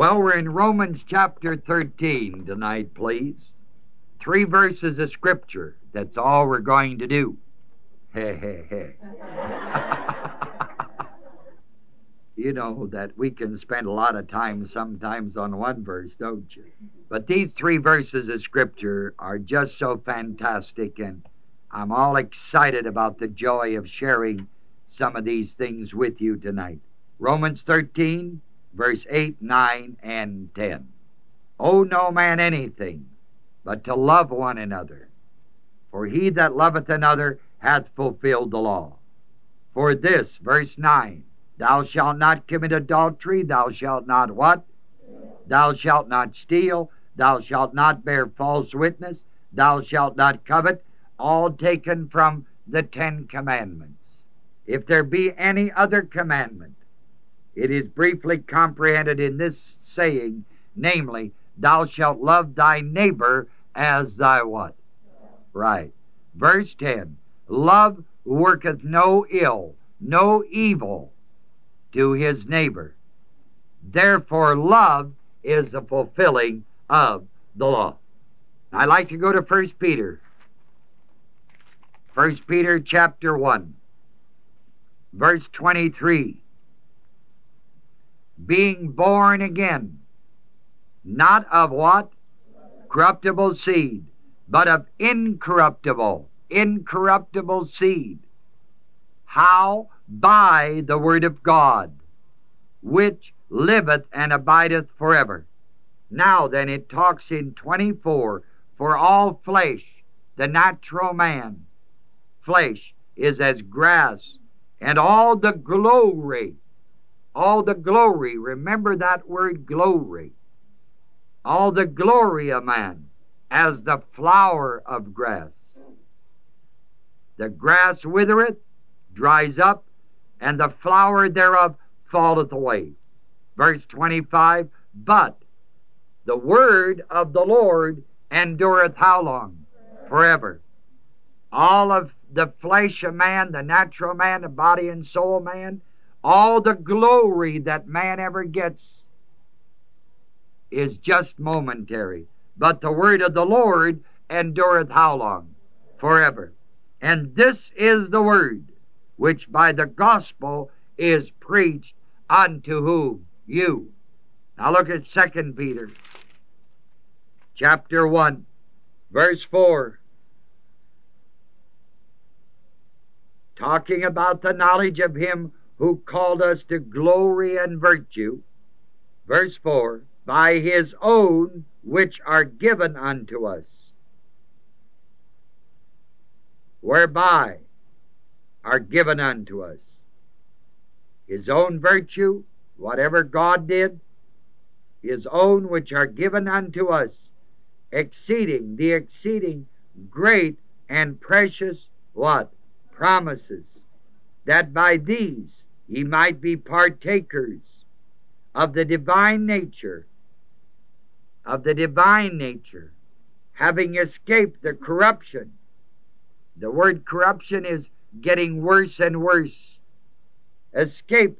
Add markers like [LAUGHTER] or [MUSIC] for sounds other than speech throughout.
Well, we're in Romans chapter 13 tonight, please. Three verses of scripture. That's all we're going to do. Hey, hey, hey. [LAUGHS] you know that we can spend a lot of time sometimes on one verse, don't you? But these three verses of scripture are just so fantastic, and I'm all excited about the joy of sharing some of these things with you tonight. Romans 13, verse 8, 9, and 10. Owe no man anything but to love one another. For he that loveth another hath fulfilled the law. For this, verse 9, thou shalt not commit adultery, thou shalt not what? Thou shalt not steal, thou shalt not bear false witness, thou shalt not covet, all taken from the Ten Commandments. If there be any other commandment, it is briefly comprehended in this saying, namely, thou shalt love thy neighbor as thy what? Right. Verse 10 Love worketh no ill, no evil to his neighbor. Therefore, love is the fulfilling of the law. I like to go to 1 Peter. 1 Peter chapter 1, verse 23. Being born again, not of what? Corruptible seed, but of incorruptible, incorruptible seed. How? By the word of God, which liveth and abideth forever. Now then, it talks in 24 for all flesh, the natural man, flesh, is as grass, and all the glory, all the glory, remember that word glory, all the glory of man as the flower of grass. The grass withereth, dries up, and the flower thereof falleth away. Verse 25, but the word of the Lord endureth how long? Forever. All of the flesh of man, the natural man, the body and soul man, all the glory that man ever gets is just momentary. But the word of the Lord endureth how long? Forever. And this is the word which by the gospel is preached unto who? You. Now look at Second Peter chapter 1, verse 4. Talking about the knowledge of him who called us to glory and virtue. Verse 4 By his own which are given unto us, whereby are given unto us his own virtue, whatever God did, his own which are given unto us, exceeding the exceeding great and precious what? Promises, that by these ye might be partakers of the divine nature, of the divine nature, having escaped the corruption. The word corruption is getting worse and worse. Escape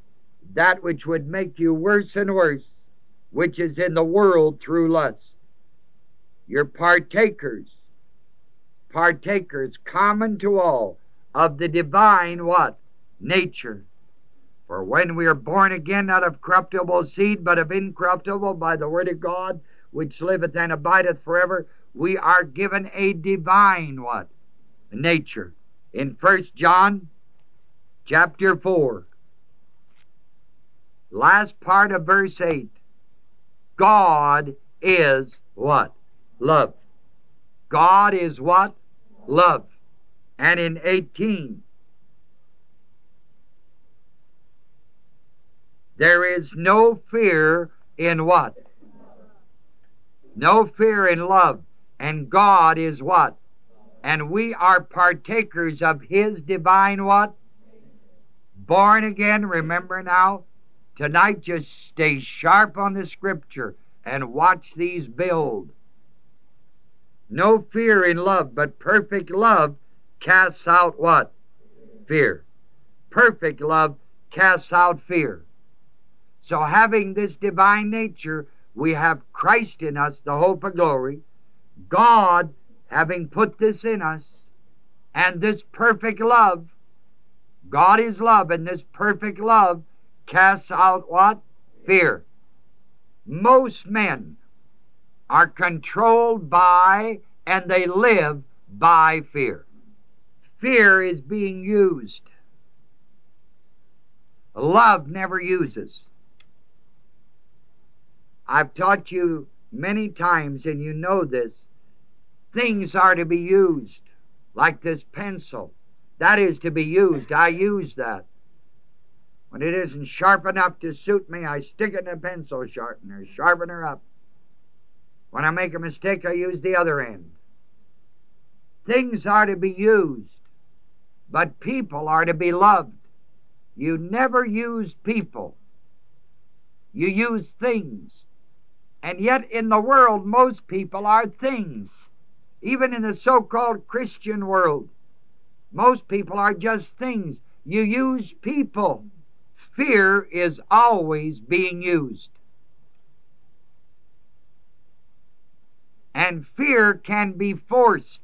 that which would make you worse and worse, which is in the world through lust. You're partakers, partakers common to all of the divine what? Nature. For when we are born again, not of corruptible seed, but of incorruptible by the word of God, which liveth and abideth forever, we are given a divine what? Nature. In First John chapter 4, last part of verse 8, God is what? Love. God is what? Love. And in 18, there is no fear in what? No fear in love. And God is what? And we are partakers of His divine what? Born again, remember now? Tonight, just stay sharp on the scripture and watch these build. No fear in love, but perfect love casts out what? Fear. Perfect love casts out fear. So, having this divine nature, we have Christ in us, the hope of glory. God, having put this in us, and this perfect love, God is love, and this perfect love casts out what? Fear. Most men are controlled by and they live by fear. Fear is being used. Love never uses. I've taught you many times, and you know this. Things are to be used, like this pencil. That is to be used. I use that. When it isn't sharp enough to suit me, I stick it in a pencil sharpener, sharpen her up. When I make a mistake, I use the other end. Things are to be used, but people are to be loved. You never use people, you use things. And yet, in the world, most people are things. Even in the so called Christian world, most people are just things. You use people. Fear is always being used. And fear can be forced.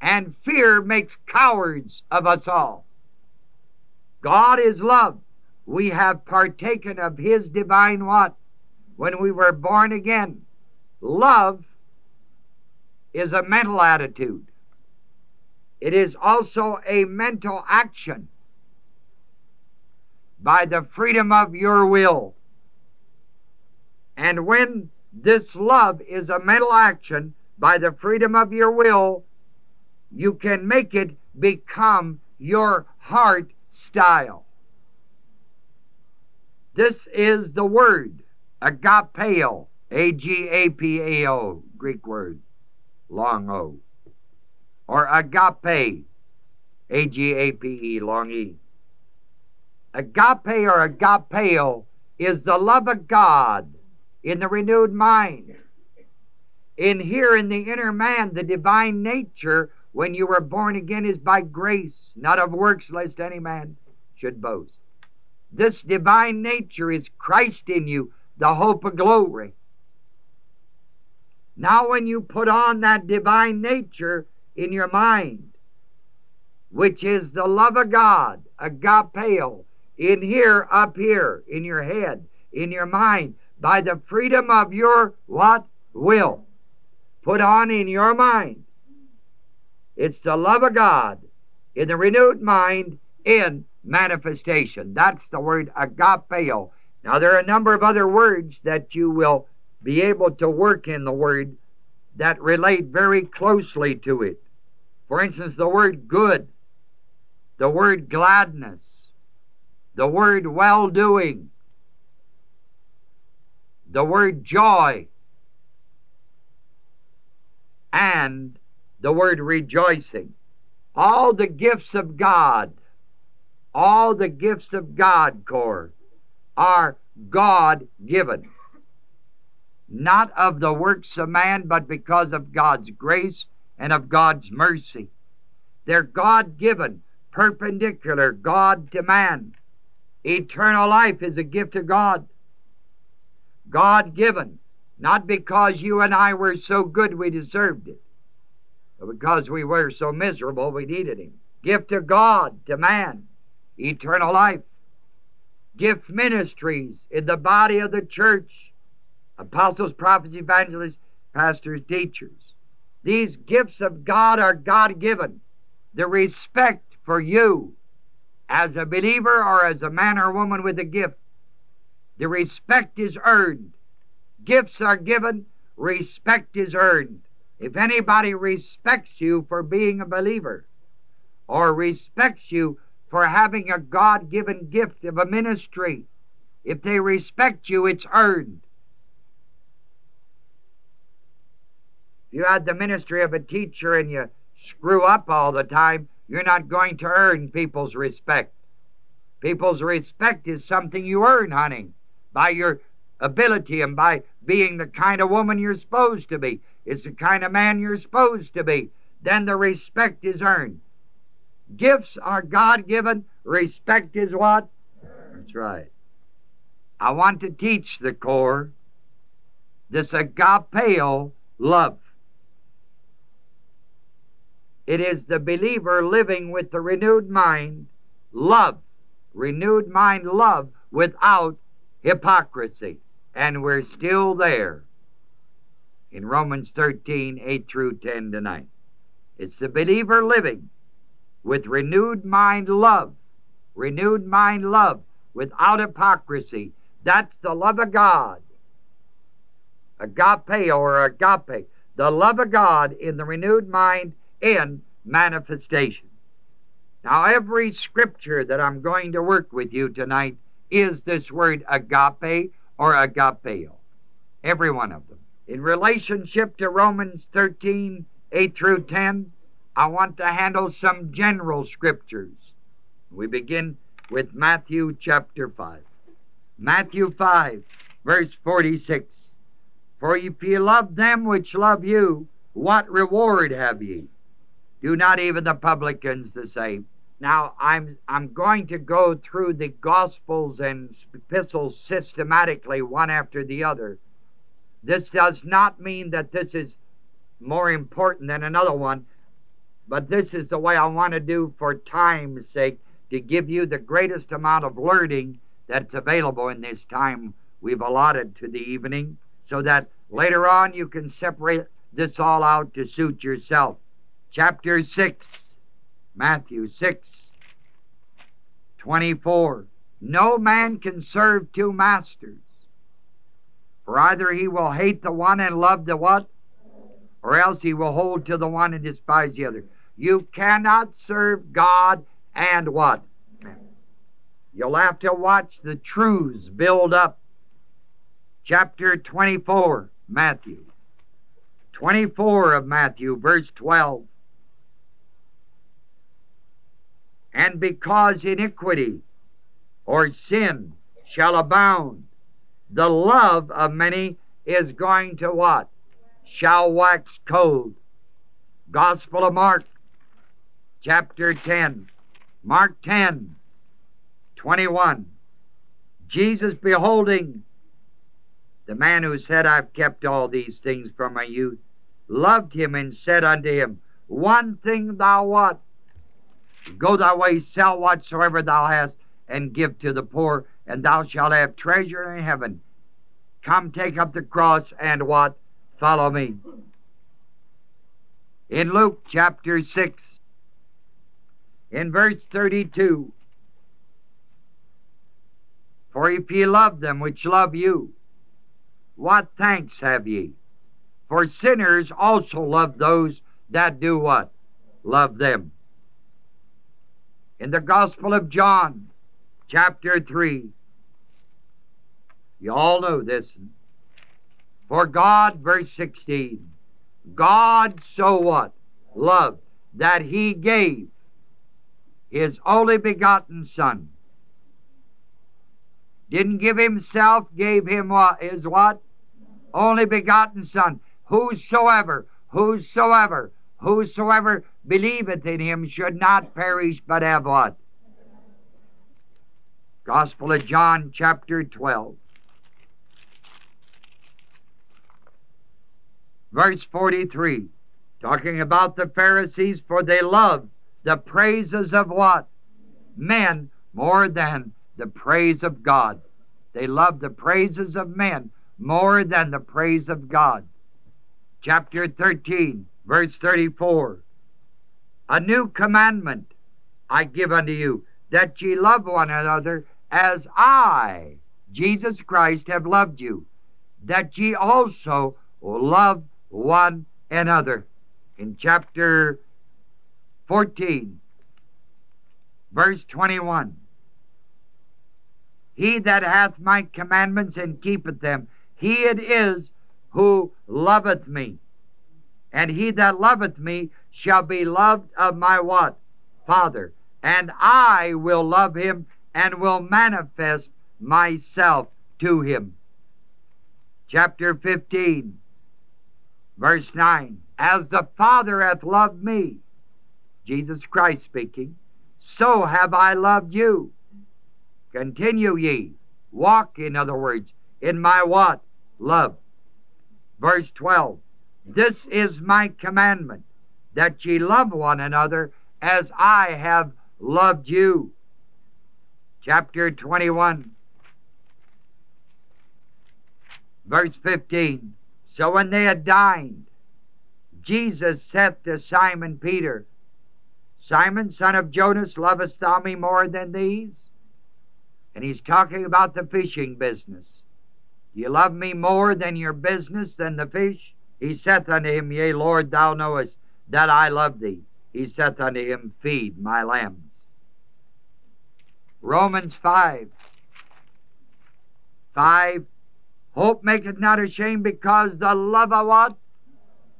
And fear makes cowards of us all. God is love we have partaken of his divine what? When we were born again. Love is a mental attitude. It is also a mental action by the freedom of your will. And when this love is a mental action by the freedom of your will, you can make it become your heart style. This is the word, agapeo, A G A P A O, Greek word, long O, or agape, A G A P E, long E. Agape or agapeo is the love of God in the renewed mind. In here in the inner man, the divine nature, when you were born again, is by grace, not of works, lest any man should boast. This divine nature is Christ in you, the hope of glory. Now, when you put on that divine nature in your mind, which is the love of God, agapeo, in here, up here, in your head, in your mind, by the freedom of your what? Will. Put on in your mind. It's the love of God in the renewed mind in manifestation. That's the word agapeo. Now, there are a number of other words that you will be able to work in the word that relate very closely to it. For instance, the word good, the word gladness, the word well doing, the word joy, and the word rejoicing. All the gifts of God all the gifts of God, corps, are God given. Not of the works of man, but because of God's grace and of God's mercy. They're God given, perpendicular, God to man. Eternal life is a gift of God. God given, not because you and I were so good we deserved it, but because we were so miserable we needed Him. Gift of God to man eternal life. Gift ministries in the body of the church apostles, prophets, evangelists, pastors, teachers. These gifts of God are God given. The respect for you as a believer or as a man or woman with a gift, the respect is earned. Gifts are given, respect is earned. If anybody respects you for being a believer or respects you for having a God given gift of a ministry. If they respect you, it's earned. If you had the ministry of a teacher and you screw up all the time, you're not going to earn people's respect. People's respect is something you earn, honey, by your ability and by being the kind of woman you're supposed to be. It's the kind of man you're supposed to be. Then the respect is earned. Gifts are God given. Respect is what? That's right. I want to teach the corps this agapeo love. It is the believer living with the renewed mind, love, renewed mind, love without hypocrisy. And we're still there in Romans 13, 8 through 10 tonight. It's the believer living with renewed mind love, renewed mind love without hypocrisy. That's the love of God. Agape or agape, the love of God in the renewed mind in manifestation. Now, every scripture that I'm going to work with you tonight is this word agape or agapeo. Every one of them. In relationship to Romans 13, 8 through 10, I want to handle some general scriptures. We begin with Matthew chapter 5. Matthew 5, verse 46. For if ye love them which love you, what reward have ye? Do not even the publicans the same? Now I'm I'm going to go through the gospels and epistles systematically one after the other. This does not mean that this is more important than another one, but this is the way I want to do for time's sake to give you the greatest amount of learning that's available in this time we've allotted to the evening so that later on you can separate this all out to suit yourself. Chapter 6, Matthew 6, 24. No man can serve two masters, for either he will hate the one and love the what? Or else he will hold to the one and despise the other. You cannot serve God and what? You'll have to watch the truths build up. Chapter 24, Matthew. 24 of Matthew, verse 12. And because iniquity or sin shall abound, the love of many is going to what? Shall wax cold. Gospel of Mark, chapter 10. Mark 10, 21. Jesus beholding the man who said, I've kept all these things from my youth, loved him and said unto him, One thing thou what? Go thy way, sell whatsoever thou hast, and give to the poor, and thou shalt have treasure in heaven. Come take up the cross and what? Follow me. In Luke chapter 6, in verse 32, For if ye love them which love you, what thanks have ye? For sinners also love those that do what? Love them. In the Gospel of John, chapter 3, you all know this. For God, verse 16, God so what? Loved that he gave his only begotten Son. Didn't give himself, gave him what? His what? Only begotten Son. Whosoever, whosoever, whosoever believeth in him should not perish but have what? Gospel of John, chapter 12. Verse 43, talking about the Pharisees, for they love the praises of what? Men more than the praise of God. They love the praises of men more than the praise of God. Chapter 13, verse 34. A new commandment I give unto you, that ye love one another as I, Jesus Christ, have loved you, that ye also love one another. In chapter 14, verse 21. He that hath my commandments and keepeth them, he it is who loveth me. And he that loveth me shall be loved of my what? Father. And I will love him and will manifest myself to him. Chapter 15, verse 9. As the Father hath loved me, Jesus Christ speaking, so have I loved you. Continue ye. Walk, in other words, in my what? Love. Verse 12. This is my commandment, that ye love one another as I have loved you. Chapter 21, verse 15. So when they had dined, Jesus saith to Simon Peter, Simon, son of Jonas, lovest thou me more than these? And he's talking about the fishing business. Do you love me more than your business, than the fish? He saith unto him, Yea, Lord, thou knowest that I love thee. He saith unto him, Feed my lambs. Romans 5. 5. Hope maketh not ashamed because the love of what?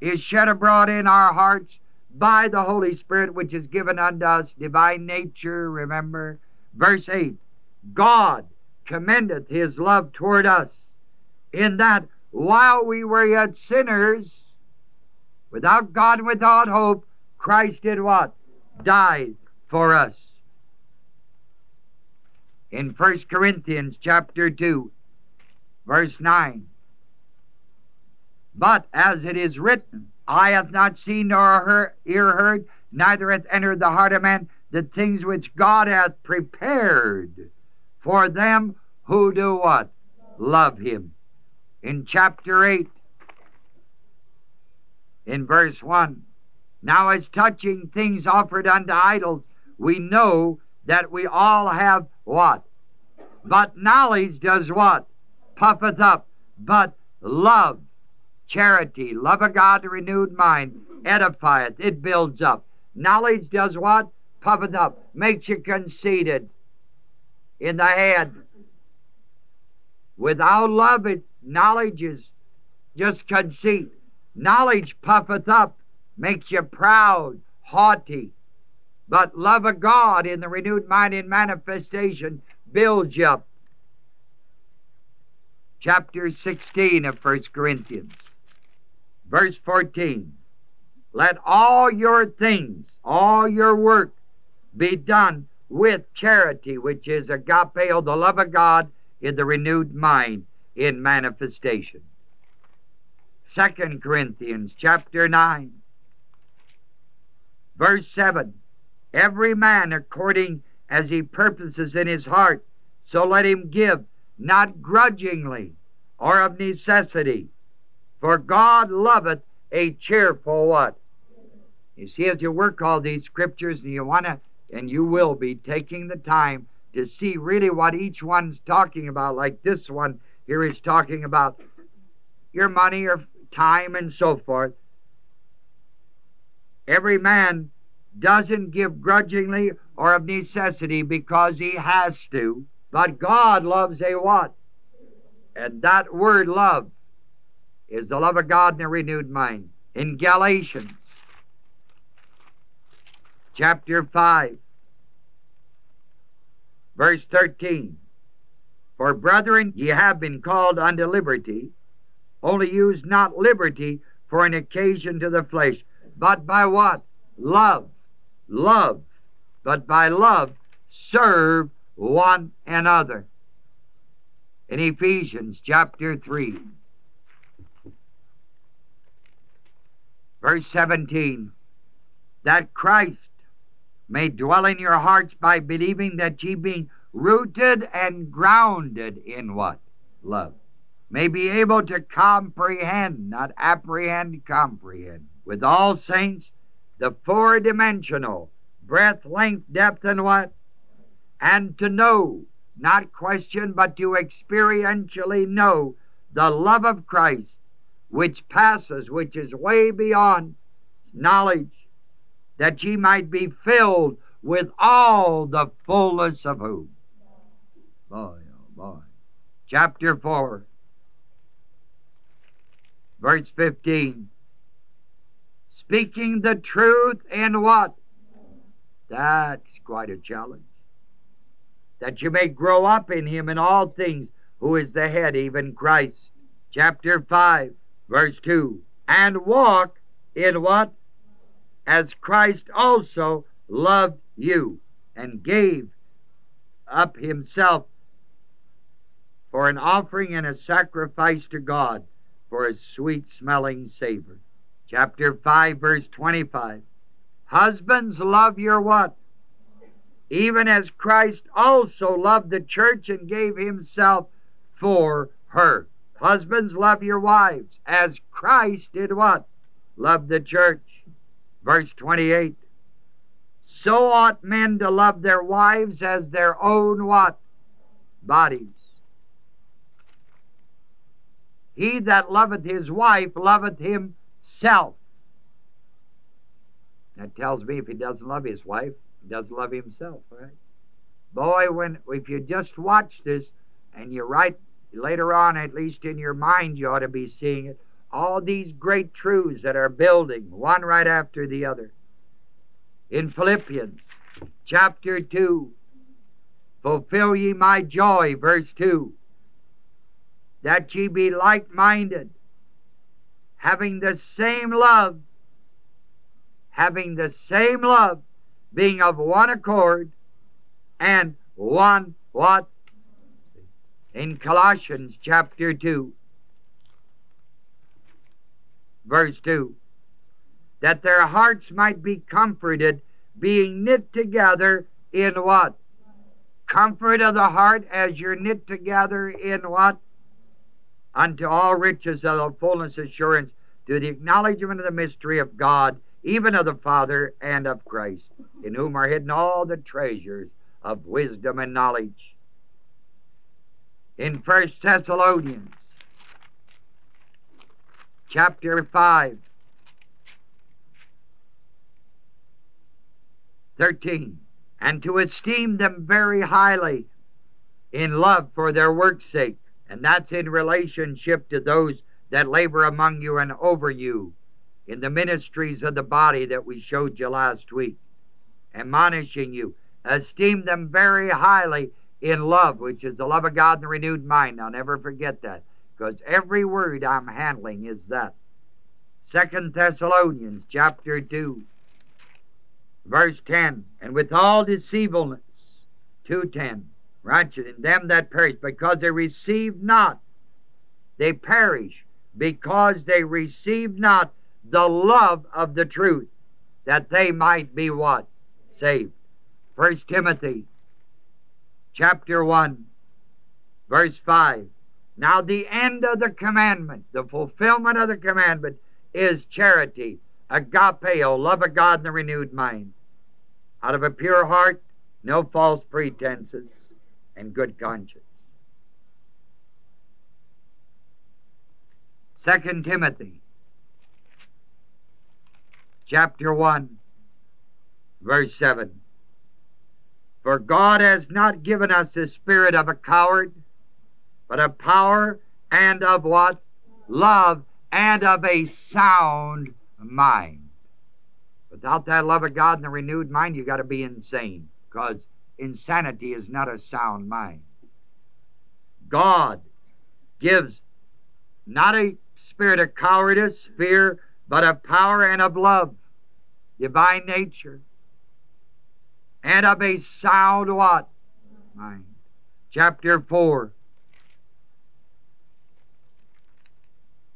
Is shed abroad in our hearts by the Holy Spirit which is given unto us, divine nature, remember. Verse 8 God commendeth his love toward us, in that while we were yet sinners, without God and without hope, Christ did what? Died for us. In 1 Corinthians chapter 2, verse 9. But as it is written, eye hath not seen nor heard, ear heard, neither hath entered the heart of man the things which God hath prepared for them who do what? Love him. In chapter 8, in verse 1, now as touching things offered unto idols, we know that we all have what? But knowledge does what? Puffeth up. But love charity, love of God, a renewed mind, edifieth, it builds up. Knowledge does what? Puffeth up, makes you conceited in the head. Without love, it knowledge is just conceit. Knowledge puffeth up, makes you proud, haughty. But love of God in the renewed mind in manifestation builds you up. Chapter 16 of 1 Corinthians. Verse 14 Let all your things, all your work, be done with charity, which is agapeo, the love of God in the renewed mind in manifestation. Second Corinthians chapter 9, verse 7 Every man according as he purposes in his heart, so let him give, not grudgingly or of necessity for God loveth a cheerful what? You see, as you work all these scriptures and you want to, and you will be taking the time to see really what each one's talking about, like this one here is talking about your money, your time, and so forth. Every man doesn't give grudgingly or of necessity because he has to, but God loves a what? And that word love is the love of God in a renewed mind. In Galatians chapter 5, verse 13 For brethren, ye have been called unto liberty, only use not liberty for an occasion to the flesh, but by what? Love. Love. But by love serve one another. In Ephesians chapter 3, Verse 17 that Christ may dwell in your hearts by believing that ye being rooted and grounded in what? Love. May be able to comprehend, not apprehend, comprehend, with all saints, the four dimensional breadth, length, depth, and what? And to know, not question, but to experientially know the love of Christ which passes, which is way beyond knowledge, that ye might be filled with all the fullness of who? Boy, oh boy. Chapter 4, verse 15. Speaking the truth in what? That's quite a challenge. That you may grow up in him in all things, who is the head, even Christ. Chapter 5, Verse 2 And walk in what? As Christ also loved you and gave up himself for an offering and a sacrifice to God for a sweet smelling savor. Chapter 5, verse 25. Husbands, love your what? Even as Christ also loved the church and gave himself for her. Husbands, love your wives as Christ did what? Love the church. Verse 28. So ought men to love their wives as their own what? Bodies. He that loveth his wife loveth himself. That tells me if he doesn't love his wife, he doesn't love himself, right? Boy, when if you just watch this and you write later on, at least in your mind, you ought to be seeing it. All these great truths that are building, one right after the other. In Philippians chapter 2, fulfill ye my joy, verse 2 that ye be like minded, having the same love, having the same love, being of one accord, and one what? In Colossians chapter 2, verse 2, that their hearts might be comforted, being knit together in what? Comfort of the heart as you're knit together in what? unto all riches of the fullness assurance to the acknowledgement of the mystery of God, even of the Father and of Christ, in whom are hidden all the treasures of wisdom and knowledge. In First Thessalonians chapter 5 13 and to esteem them very highly in love for their work's sake and that's in relationship to those that labor among you and over you in the ministries of the body that we showed you last week, admonishing you. Esteem them very highly in love, which is the love of God and the renewed mind. I'll never forget that because every word I'm handling is that. Second Thessalonians chapter 2, verse 10. And with all deceivableness, 210 righteous in them that perish, because they receive not, they perish, because they receive not the love of the truth, that they might be what? Saved. First Timothy chapter 1, verse 5. Now the end of the commandment, the fulfillment of the commandment, is charity, agapeo, love of God in the renewed mind. Out of a pure heart, no false pretenses and good conscience. Second Timothy chapter 1 verse 7 For God has not given us the spirit of a coward but of power and of what? Love and of a sound mind. Without that love of God and the renewed mind you got to be insane because insanity is not a sound mind. God gives not a spirit of cowardice, fear, but of power and of love, divine nature, and of a sound what? Mind. Chapter 4,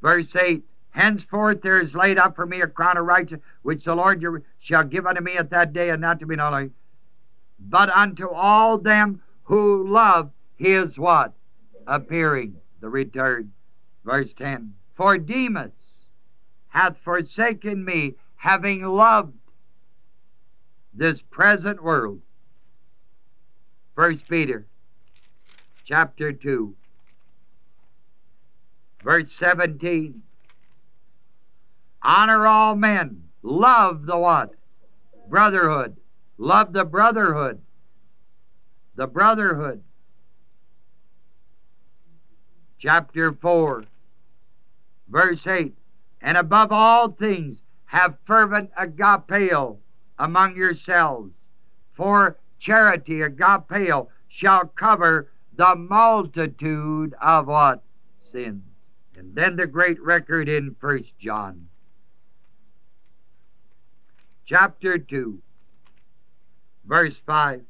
verse 8. Henceforth there is laid up for me a crown of righteousness, which the Lord shall give unto me at that day, and not to be known but unto all them who love his what? Appearing, the return. Verse 10 For Demas hath forsaken me, having loved this present world. First Peter chapter 2, verse 17. Honor all men, love the what? Brotherhood Love the brotherhood. The brotherhood. Chapter 4, verse 8. And above all things, have fervent agapeo among yourselves. For charity, agapeo, shall cover the multitude of what? Sins. And then the great record in First John. Chapter 2 Verse 5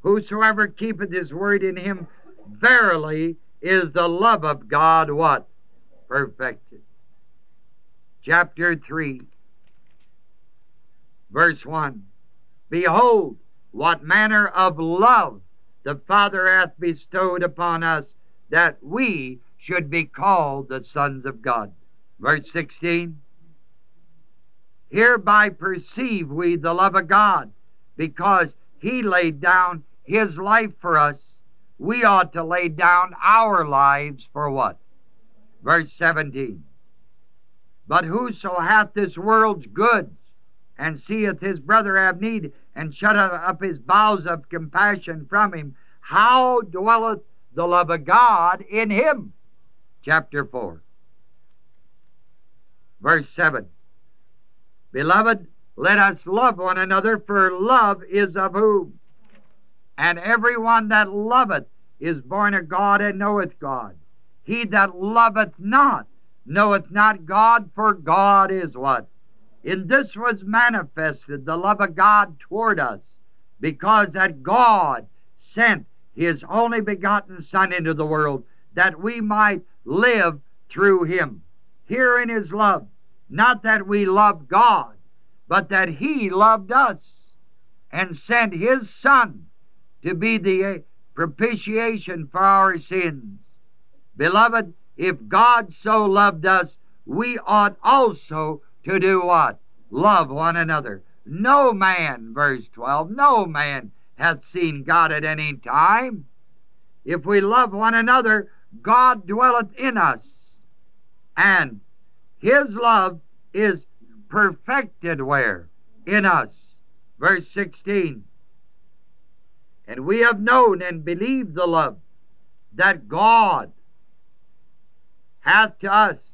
Whosoever keepeth his word in him, verily is the love of God what? Perfected. Chapter 3, verse 1 Behold, what manner of love the Father hath bestowed upon us, that we should be called the sons of God. Verse 16 Hereby perceive we the love of God, because he laid down his life for us. We ought to lay down our lives for what? Verse 17 But whoso hath this world's goods, and seeth his brother have need, and shutteth up his bowels of compassion from him, how dwelleth the love of God in him? Chapter 4, verse 7. Beloved, let us love one another, for love is of whom? And every one that loveth is born of God and knoweth God. He that loveth not knoweth not God, for God is what? In this was manifested the love of God toward us, because that God sent his only begotten Son into the world, that we might live through him. Herein is love, not that we love God, but that he loved us and sent his Son to be the propitiation for our sins. Beloved, if God so loved us, we ought also to do what? Love one another. No man, verse 12, no man hath seen God at any time. If we love one another, God dwelleth in us, and his love is perfected where? In us. Verse 16. And we have known and believed the love that God hath to us.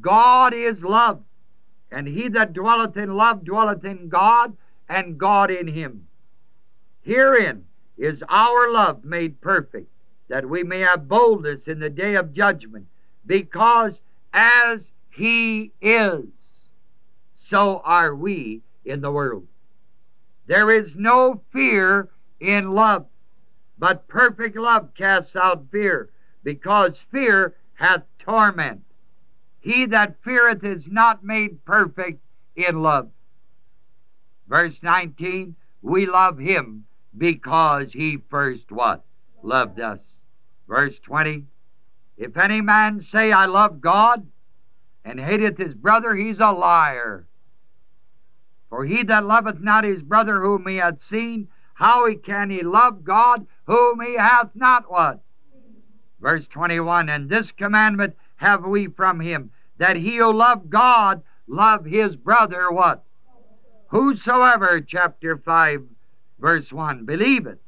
God is love, and he that dwelleth in love dwelleth in God, and God in him. Herein is our love made perfect, that we may have boldness in the day of judgment, because as he is, so are we in the world. There is no fear in love, but perfect love casts out fear, because fear hath torment. He that feareth is not made perfect in love. Verse 19, we love him because he first what? Loved us. Verse 20, if any man say, I love God, and hateth his brother, he's a liar. For he that loveth not his brother whom he hath seen, how can he love God whom he hath not what? Verse 21 And this commandment have we from him, that he who love God love his brother what? Whosoever, chapter 5, verse 1, believeth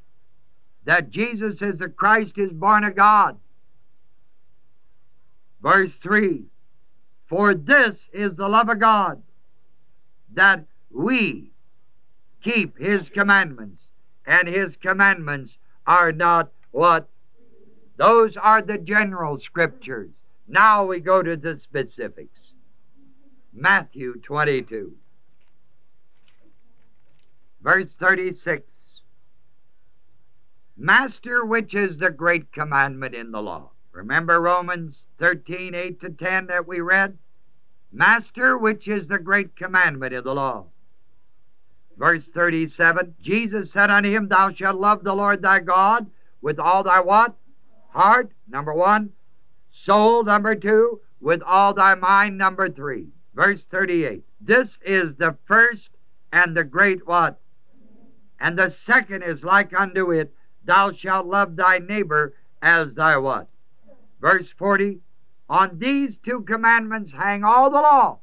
that Jesus is the Christ is born of God. Verse 3 For this is the love of God, that we keep his commandments, and his commandments are not what? Those are the general scriptures. Now we go to the specifics. Matthew 22, verse 36. Master, which is the great commandment in the law? Remember Romans 13, 8 to 10 that we read? Master, which is the great commandment in the law? Verse 37 Jesus said unto him, Thou shalt love the Lord thy God with all thy what? Heart, number one. Soul, number two. With all thy mind, number three. Verse 38 This is the first and the great what? And the second is like unto it, Thou shalt love thy neighbor as thy what? Verse 40 On these two commandments hang all the law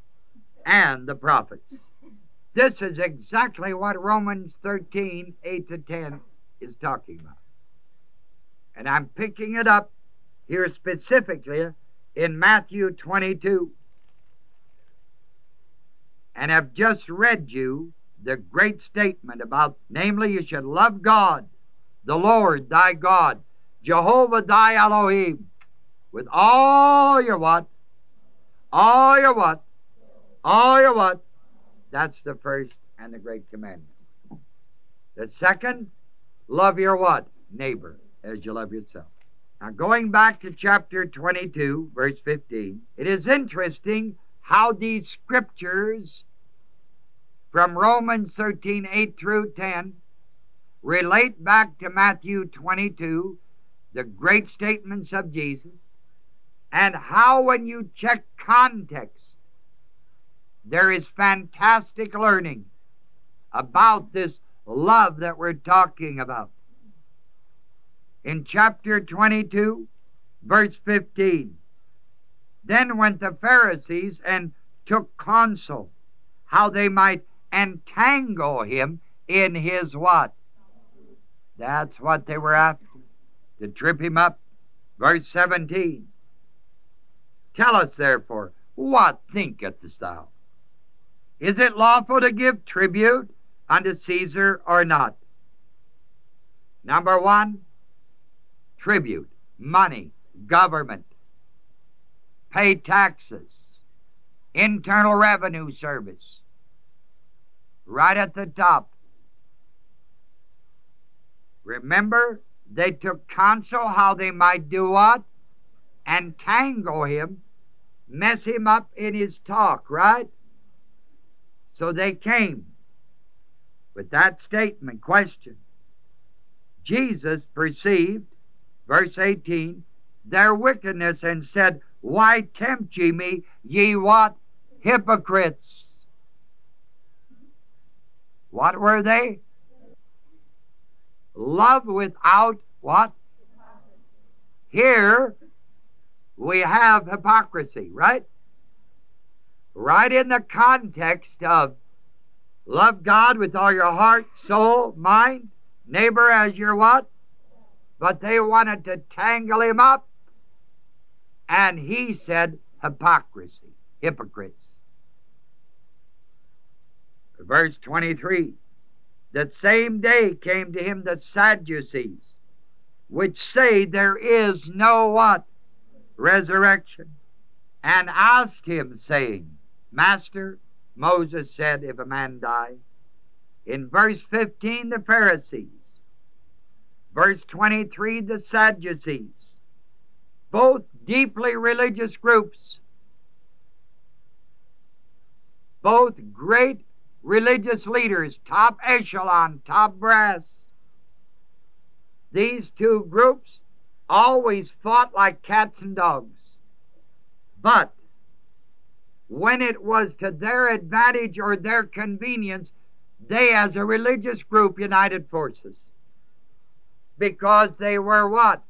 and the prophets. This is exactly what Romans 13, 8 to 10 is talking about. And I'm picking it up here specifically in Matthew 22. And have just read you the great statement about, namely, you should love God, the Lord thy God, Jehovah thy Elohim, with all your what? All your what? All your what? That's the first and the great commandment. The second, love your what? Neighbor as you love yourself. Now, going back to chapter 22, verse 15, it is interesting how these scriptures from Romans 13, 8 through 10 relate back to Matthew 22, the great statements of Jesus, and how, when you check context, there is fantastic learning about this love that we're talking about. In chapter 22, verse 15, then went the Pharisees and took counsel how they might entangle him in his what? That's what they were after, to trip him up. Verse 17. Tell us therefore, what thinkest thou? Is it lawful to give tribute unto Caesar or not? Number one, tribute, money, government, pay taxes, internal revenue service. Right at the top. Remember, they took counsel how they might do what? Entangle him, mess him up in his talk, right? So they came with that statement, question. Jesus perceived, verse 18, their wickedness and said, Why tempt ye me, ye what? Hypocrites. What were they? Love without what? Here we have hypocrisy, right? right in the context of love God with all your heart, soul, mind, neighbor as your what? But they wanted to tangle him up. And he said hypocrisy, hypocrites. Verse 23 That same day came to him the Sadducees, which say there is no what? Resurrection. And asked him, saying, Master, Moses said, if a man die. In verse 15, the Pharisees. Verse 23, the Sadducees. Both deeply religious groups. Both great religious leaders, top echelon, top brass. These two groups always fought like cats and dogs. But when it was to their advantage or their convenience, they, as a religious group, united forces. Because they were what?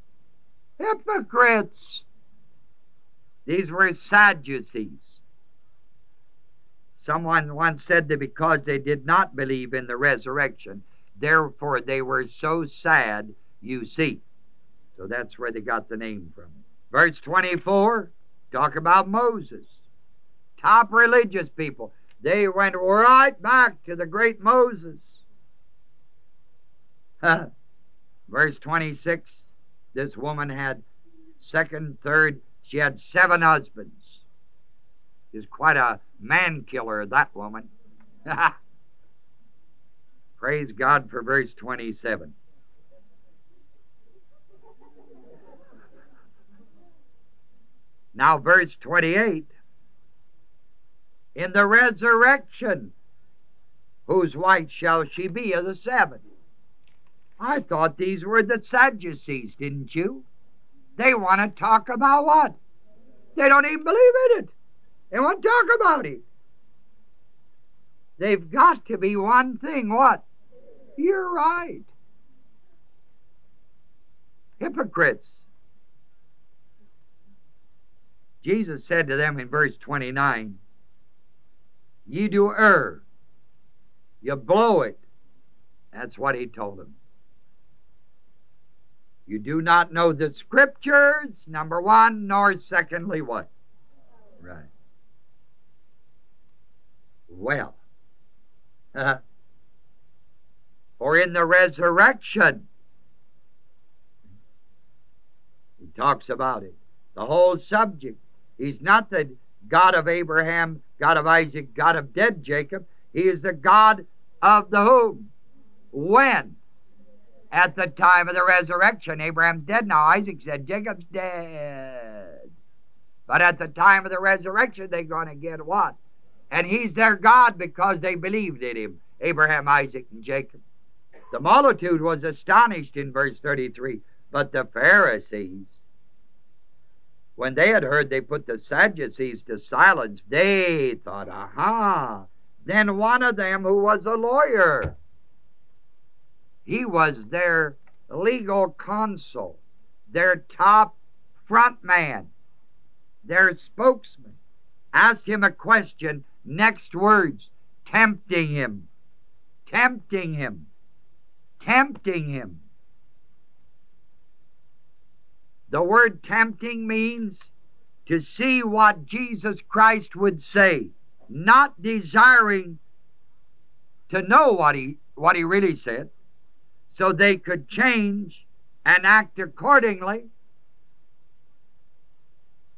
Hypocrites. These were Sadducees. Someone once said that because they did not believe in the resurrection, therefore they were so sad, you see. So that's where they got the name from. Verse 24, talk about Moses top religious people. They went right back to the great Moses. [LAUGHS] Verse 26 this woman had second, third, she had seven husbands. She's quite a man killer, that woman. [LAUGHS] Praise God for verse 27. Now, verse 28 in the resurrection. Whose wife shall she be of the seven? I thought these were the Sadducees, didn't you? They want to talk about what? They don't even believe in it. They want to talk about it. They've got to be one thing. What? You're right. Hypocrites. Jesus said to them in verse 29 Ye do err. You blow it. That's what he told them. You do not know the scriptures, number one, nor secondly, what? Right. Well, uh, [LAUGHS] for in the resurrection, he talks about it. The whole subject. He's not the God of Abraham, God of Isaac, God of dead Jacob. He is the God of the whom? When? At the time of the resurrection. Abraham's dead now. Isaac said, Jacob's dead. But at the time of the resurrection, they're going to get what? And he's their God because they believed in him. Abraham, Isaac, and Jacob. The multitude was astonished in verse 33. But the Pharisees, when they had heard they put the Sadducees to silence, they thought, aha. Then one of them who was a lawyer, he was their legal counsel, their top front man, their spokesman, Ask him a question. Next words, tempting him, tempting him, tempting him. The word tempting means to see what Jesus Christ would say, not desiring to know what he what he really said, so they could change and act accordingly.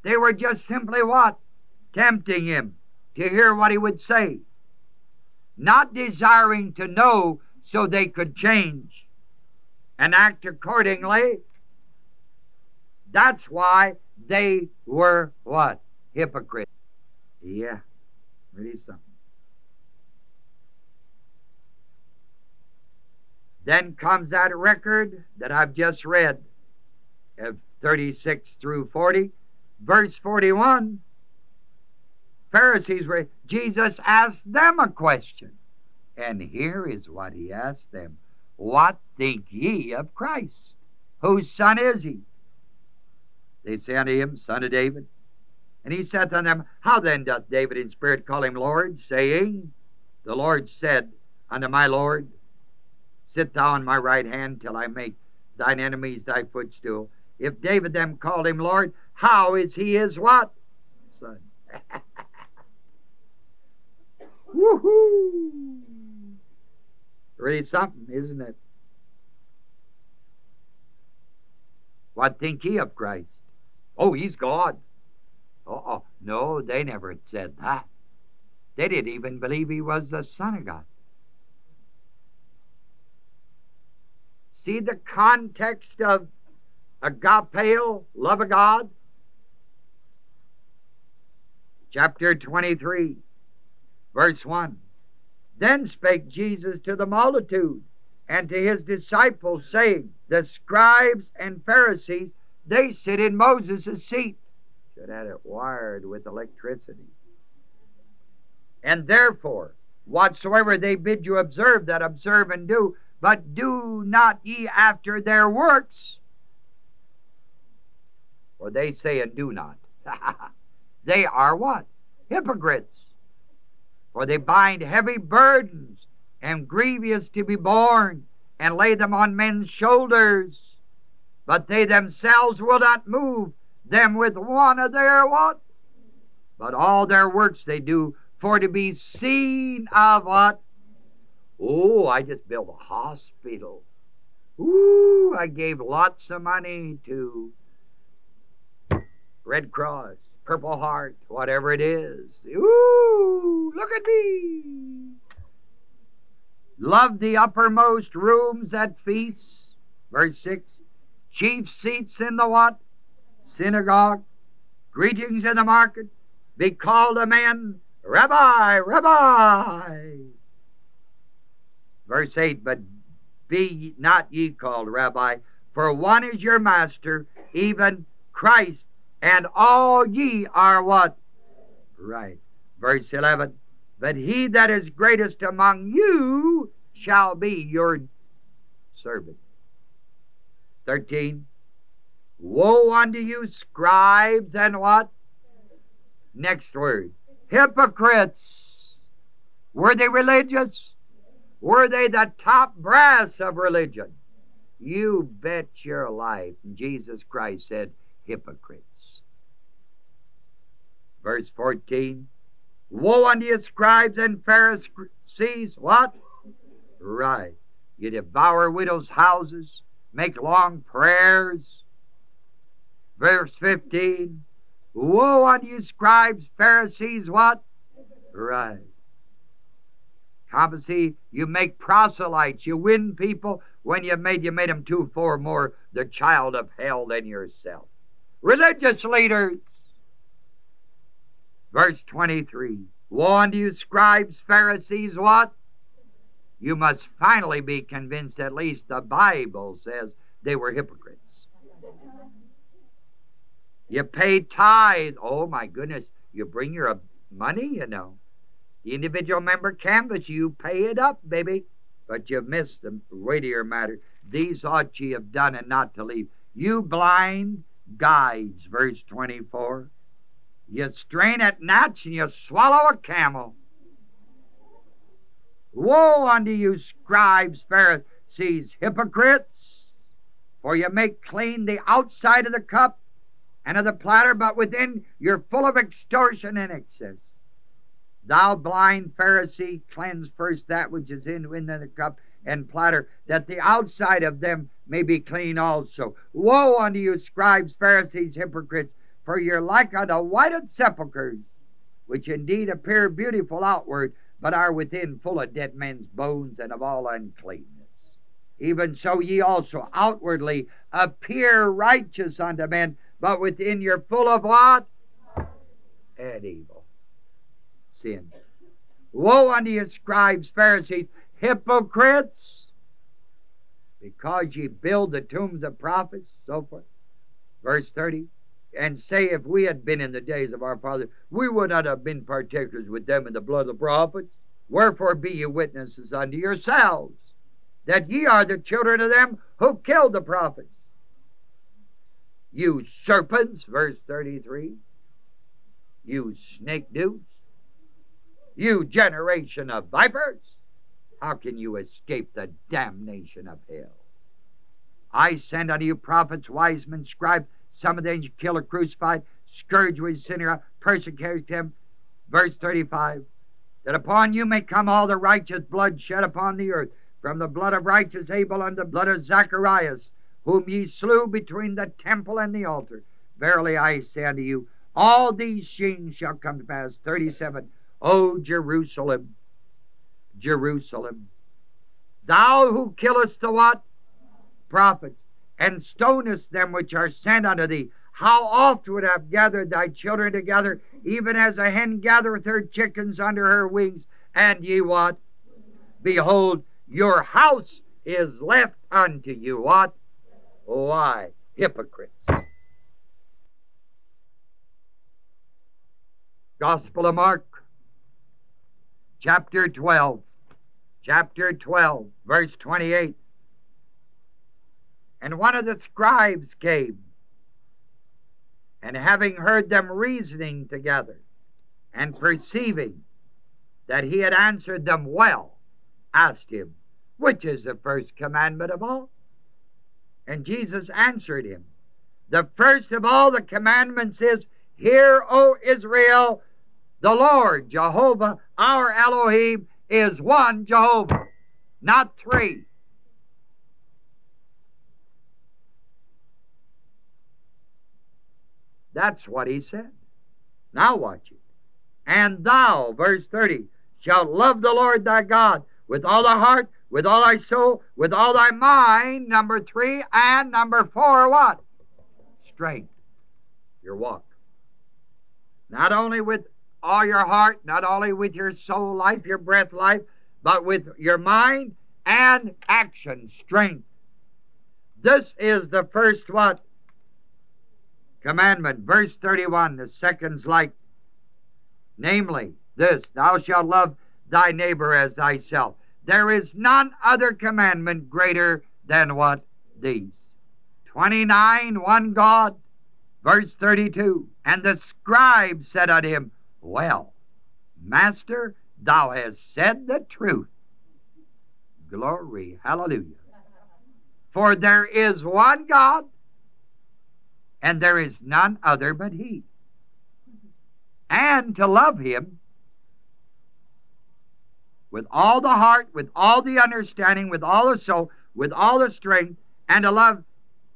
They were just simply what? Tempting him to hear what he would say, not desiring to know so they could change and act accordingly. That's why they were what? Hypocrites. Yeah, really something. Then comes that record that I've just read of 36 through 40. Verse 41 Pharisees were, Jesus asked them a question. And here is what he asked them What think ye of Christ? Whose son is he? They say unto him, Son of David. And he saith unto them, How then doth David in spirit call him Lord, saying, The Lord said unto my Lord, Sit thou on my right hand till I make thine enemies thy footstool. If David then called him Lord, how is he his what? Son. [LAUGHS] Woohoo! Really something, isn't it? What think ye of Christ? Oh, he's God. Oh, no, they never said that. They didn't even believe he was the Son of God. See the context of agapeo, love of God? Chapter 23, verse 1. Then spake Jesus to the multitude and to his disciples, saying, The scribes and Pharisees, they sit in Moses' seat. Should have it wired with electricity. And therefore, whatsoever they bid you observe, that observe and do, but do not ye after their works. For they say and do not. [LAUGHS] they are what? Hypocrites. For they bind heavy burdens and grievous to be borne, and lay them on men's shoulders. But they themselves will not move them with one of their what? But all their works they do for to be seen of what? Oh, I just built a hospital. Ooh, I gave lots of money to Red Cross, Purple Heart, whatever it is. Ooh, look at me. Love the uppermost rooms at feasts. Verse 6. Chief seats in the what? Synagogue. Greetings in the market. Be called a man, Rabbi, Rabbi. Verse 8. But be not ye called Rabbi, for one is your master, even Christ, and all ye are what? Right. Verse 11. But he that is greatest among you shall be your servant. 13. Woe unto you, scribes, and what? Next word. Hypocrites. Were they religious? Were they the top brass of religion? You bet your life. Jesus Christ said, hypocrites. Verse 14. Woe unto you, scribes and Pharisees. What? Right. You devour widows' houses, make long prayers. Verse 15. Woe unto you, scribes, Pharisees. What? Right. Prophecy, you make proselytes, you win people when you made you made them two, four more the child of hell than yourself. Religious leaders. Verse 23. Woe unto you, scribes, Pharisees, what? You must finally be convinced, at least the Bible says they were hypocrites. You pay tithe. Oh my goodness. You bring your money, you know. The individual member canvass, you pay it up, baby. But you've missed the weightier matter. These ought ye have done and not to leave. You blind guides, verse 24. You strain at gnats and you swallow a camel. Woe unto you, scribes, Pharisees, hypocrites! For you make clean the outside of the cup and of the platter, but within you're full of extortion and excess. Thou blind Pharisee, cleanse first that which is in within the cup and platter, that the outside of them may be clean also. Woe unto you, scribes, Pharisees, hypocrites, for you're like unto whited sepulchres, which indeed appear beautiful outward, but are within full of dead men's bones and of all uncleanness. Even so ye also outwardly appear righteous unto men, but within you're full of what? And evil. Sin. Woe unto you, scribes, Pharisees, hypocrites, because ye build the tombs of prophets, so forth. Verse 30 and say, If we had been in the days of our fathers, we would not have been partakers with them in the blood of the prophets. Wherefore be ye witnesses unto yourselves that ye are the children of them who killed the prophets. You serpents, verse 33. You snake dudes. You generation of vipers. How can you escape the damnation of hell? I send unto you prophets, wise men, scribes, some of them you kill or crucified, scourge with sinner, persecute him. Verse 35 That upon you may come all the righteous blood shed upon the earth, from the blood of righteous Abel unto the blood of Zacharias, whom ye slew between the temple and the altar. Verily I say unto you, all these things shall come to pass. 37 O Jerusalem, Jerusalem, thou who killest the what? Prophets and stonest them which are sent unto thee. How oft would have gathered thy children together, even as a hen gathereth her chickens under her wings, and ye what? Behold, your house is left unto you what? Why? Hypocrites. Gospel of Mark, chapter 12. Chapter 12, verse 28. And one of the scribes came, and having heard them reasoning together, and perceiving that he had answered them well, asked him, Which is the first commandment of all? And Jesus answered him, The first of all the commandments is, Hear, O Israel, the Lord Jehovah, our Elohim, is one Jehovah, not three. That's what he said. Now watch it. And thou, verse 30, shalt love the Lord thy God with all thy heart, with all thy soul, with all thy mind, number three, and number four, what? Strength. Your walk. Not only with all your heart, not only with your soul life, your breath life, but with your mind and action, strength. This is the first what? commandment. Verse 31, the second's like, namely, this Thou shalt love thy neighbor as thyself. There is none other commandment greater than what? These. 29, one God. Verse 32, and the scribe said unto him, Well, Master, thou hast said the truth. Glory, hallelujah. For there is one God and there is none other but He. And to love Him with all the heart, with all the understanding, with all the soul, with all the strength, and to love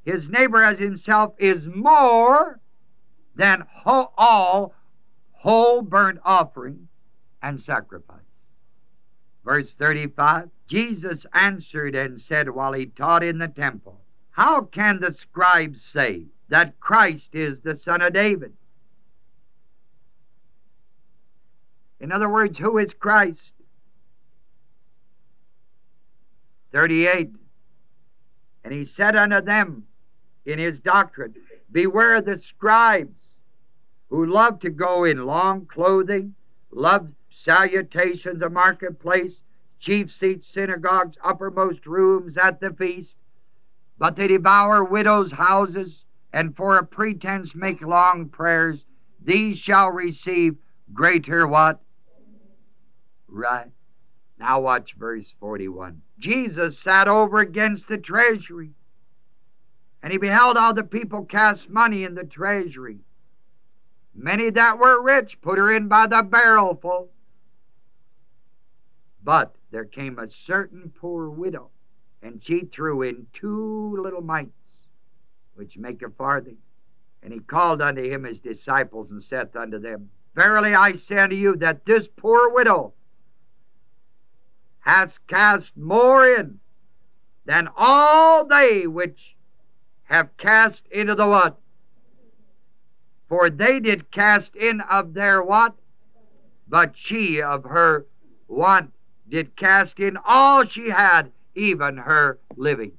his neighbor as himself is more than all whole burnt offering and sacrifice. Verse 35 Jesus answered and said while he taught in the temple, How can the scribes say that Christ is the Son of David? In other words, who is Christ? 38 And he said unto them in his doctrine, Beware the scribes who love to go in long clothing, love salutations of marketplace, chief seats, synagogues, uppermost rooms at the feast, but they devour widows' houses, and for a pretense make long prayers. These shall receive greater what? Right. Now watch verse 41. Jesus sat over against the treasury, and he beheld all the people cast money in the treasury. Many that were rich put her in by the barrelful. But there came a certain poor widow, and she threw in two little mites, which make a farthing. And he called unto him his disciples, and saith unto them, Verily I say unto you, that this poor widow hath cast more in than all they which have cast into the what? For they did cast in of their what? But she of her want did cast in all she had, even her living.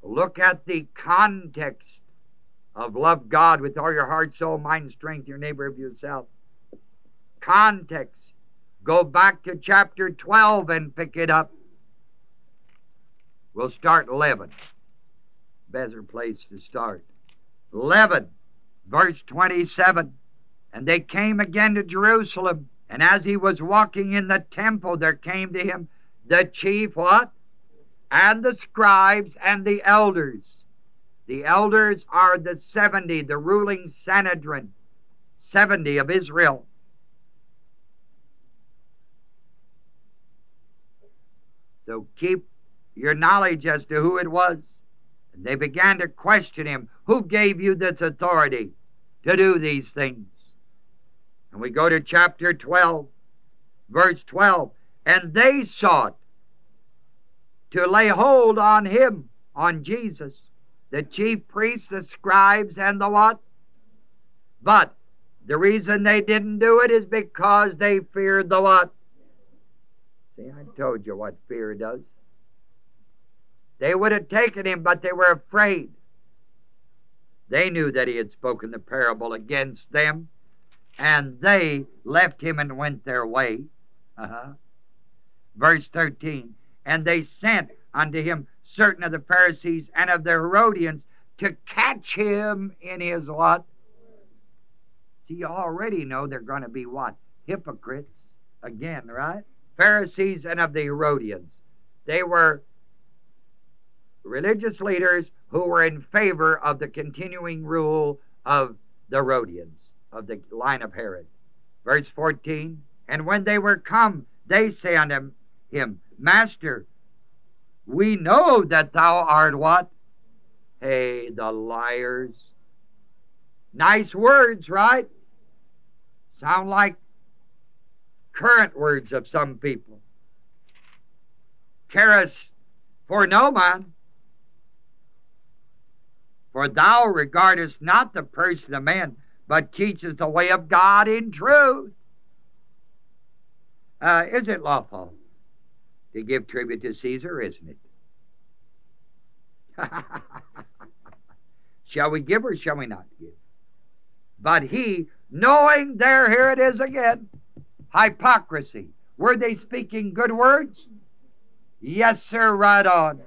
Look at the context of love God with all your heart, soul, mind, strength, your neighbor of yourself. Context. Go back to chapter 12 and pick it up. We'll start 11. Better place to start. 11, verse 27. And they came again to Jerusalem and as he was walking in the temple, there came to him the chief what? And the scribes and the elders. The elders are the 70, the ruling Sanhedrin, 70 of Israel. So keep your knowledge as to who it was. And they began to question him Who gave you this authority to do these things? And we go to chapter 12, verse 12. And they sought to lay hold on him, on Jesus, the chief priests, the scribes, and the what? But the reason they didn't do it is because they feared the what? See, I told you what fear does. They would have taken him, but they were afraid. They knew that he had spoken the parable against them and they left him and went their way. Uh-huh. Verse 13 And they sent unto him certain of the Pharisees and of the Herodians to catch him in his what? See, you already know they're going to be what? Hypocrites. Again, right? Pharisees and of the Herodians. They were religious leaders who were in favor of the continuing rule of the Herodians of the line of Herod. Verse 14 And when they were come, they say unto him, Master, we know that thou art what? Hey, the liars. Nice words, right? Sound like current words of some people. Carest for no man. For thou regardest not the person of man, but teachest the way of God in truth. Uh, is it lawful to give tribute to Caesar, isn't it? [LAUGHS] shall we give or shall we not give? But he, knowing their, here it is again, hypocrisy. Were they speaking good words? Yes, sir, right on.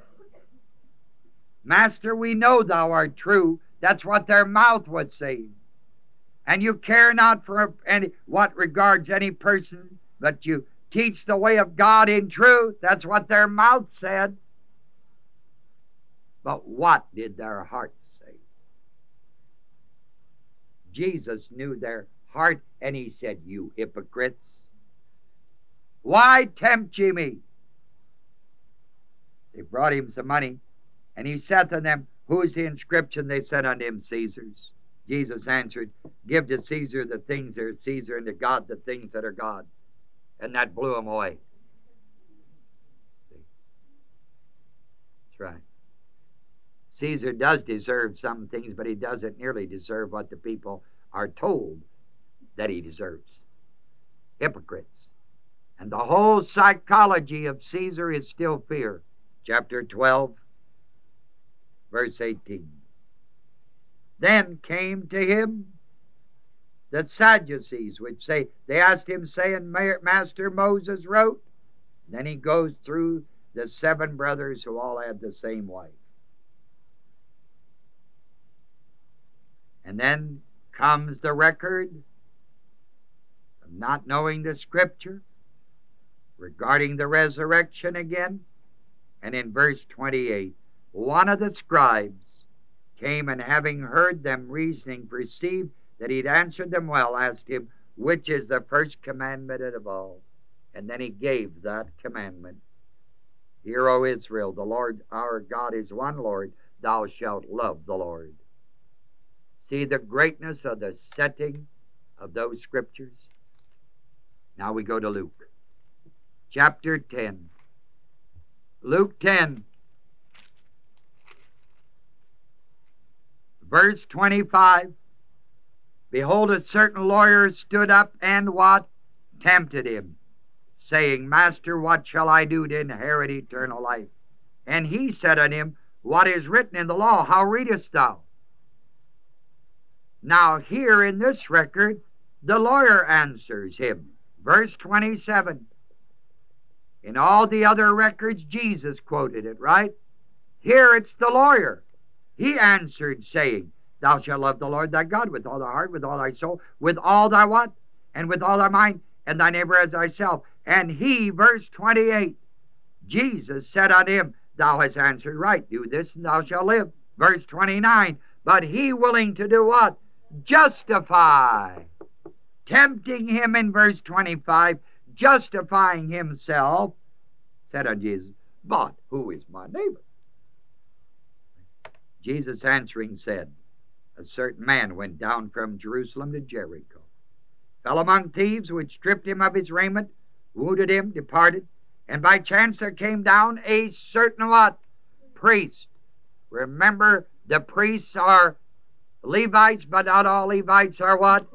Master, we know thou art true. That's what their mouth was saying and you care not for any what regards any person, but you teach the way of God in truth. That's what their mouth said. But what did their heart say? Jesus knew their heart, and he said, You hypocrites, why tempt ye me? They brought him some money, and he said to them, Who is the inscription? They said unto him, Caesar's. Jesus answered, Give to Caesar the things that are Caesar, and to God the things that are God. and that blew him away. That's right. Caesar does deserve some things, but he doesn't nearly deserve what the people are told that he deserves. Hypocrites. And the whole psychology of Caesar is still fear. Chapter 12, verse 18. Then came to him the Sadducees, which say, they asked him, saying, Master Moses wrote. Then he goes through the seven brothers who all had the same wife. And then comes the record of not knowing the scripture regarding the resurrection again. And in verse 28, one of the scribes came and having heard them reasoning, perceived that he'd answered them well, asked him, Which is the first commandment of all? And then he gave that commandment. Hear, O Israel, the Lord our God is one Lord, thou shalt love the Lord. See the greatness of the setting of those scriptures? Now we go to Luke. Chapter 10. Luke 10. Verse 25. Behold, a certain lawyer stood up and what? Tempted him, saying, Master, what shall I do to inherit eternal life? And he said unto him, What is written in the law? How readest thou? Now, here in this record, the lawyer answers him. Verse 27. In all the other records, Jesus quoted it, right? Here it's the lawyer. He answered, saying, Thou shalt love the Lord thy God with all thy heart, with all thy soul, with all thy what? And with all thy mind, and thy neighbor as thyself. And he, verse 28, Jesus said unto him, Thou hast answered right. Do this, and thou shalt live. Verse 29, but he willing to do what? justify. Tempting him in verse 25, justifying himself, said unto Jesus, But who is my neighbor? Jesus answering said, A certain man went down from Jerusalem to Jericho, fell among thieves, which stripped him of his raiment, wounded him, departed, and by chance there came down a certain what? Priest. Remember, the priests are Levites, but not all Levites are what?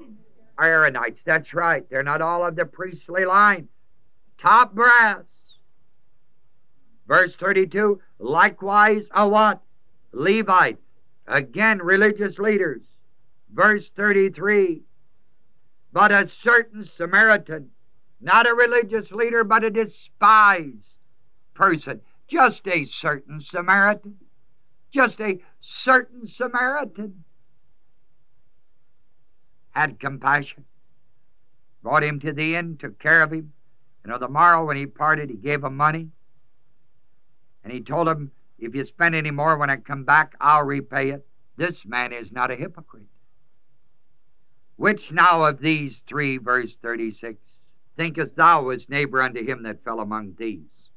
Aaronites. That's right. They're not all of the priestly line. Top brass. Verse 32 likewise a what? Levite. Again, religious leaders. Verse 33 but a certain Samaritan, not a religious leader, but a despised person, just a certain Samaritan, just a certain Samaritan had compassion, brought him to the inn, took care of him. And on the morrow, when he parted, he gave him money. And he told him, If you spend any more when I come back, I'll repay it. This man is not a hypocrite. Which now of these three, verse 36, thinkest thou was neighbor unto him that fell among thieves?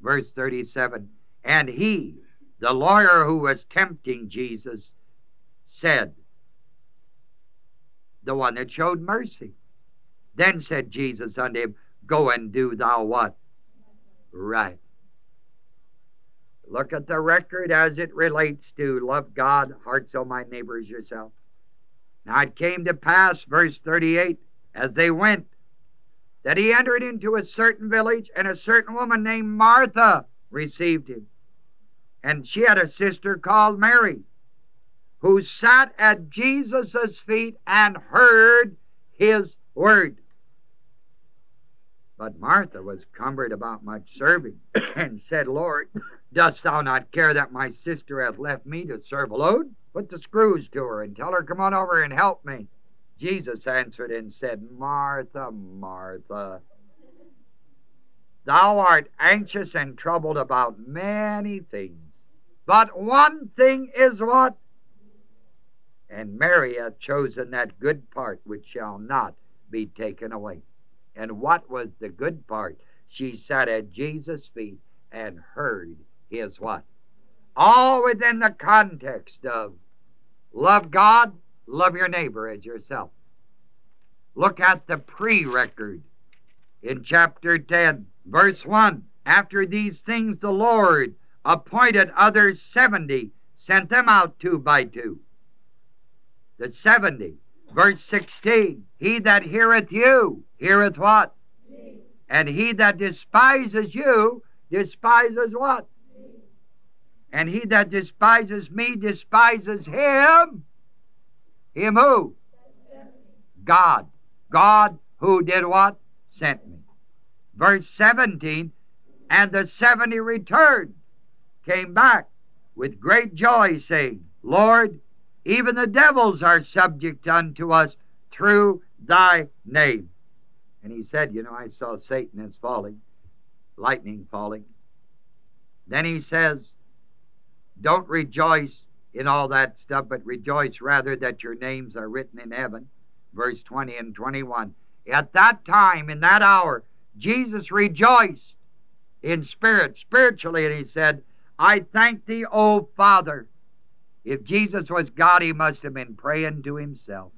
Verse 37, and he, the lawyer who was tempting Jesus, said, the one that showed mercy. Then said Jesus unto him, Go and do thou what? Right. Look at the record as it relates to love God, heart, soul, oh, my neighbors, yourself. Now it came to pass, verse 38, as they went, that he entered into a certain village, and a certain woman named Martha received him. And she had a sister called Mary who sat at Jesus' feet and heard his word. But Martha was cumbered about much serving, [COUGHS] and said, Lord, dost thou not care that my sister hath left me to serve alone? Put the screws to her, and tell her, Come on over and help me. Jesus answered and said, Martha, Martha, thou art anxious and troubled about many things, but one thing is what? And Mary hath chosen that good part which shall not be taken away. And what was the good part? She sat at Jesus' feet and heard his what? All within the context of love God, love your neighbor as yourself. Look at the pre record in chapter 10, verse 1. After these things, the Lord appointed others 70, sent them out two by two. The 70. Verse 16. He that heareth you, heareth what? And he that despises you, despises what? And he that despises me, despises him. Him who? God. God who did what? Sent me. Verse 17. And the 70 returned, came back with great joy, saying, Lord, even the devils are subject unto us through thy name. And he said, You know, I saw Satan as falling, lightning falling. Then he says, Don't rejoice in all that stuff, but rejoice rather that your names are written in heaven. Verse 20 and 21. At that time, in that hour, Jesus rejoiced in spirit, spiritually, and he said, I thank thee, O Father. If Jesus was God, he must have been praying to himself.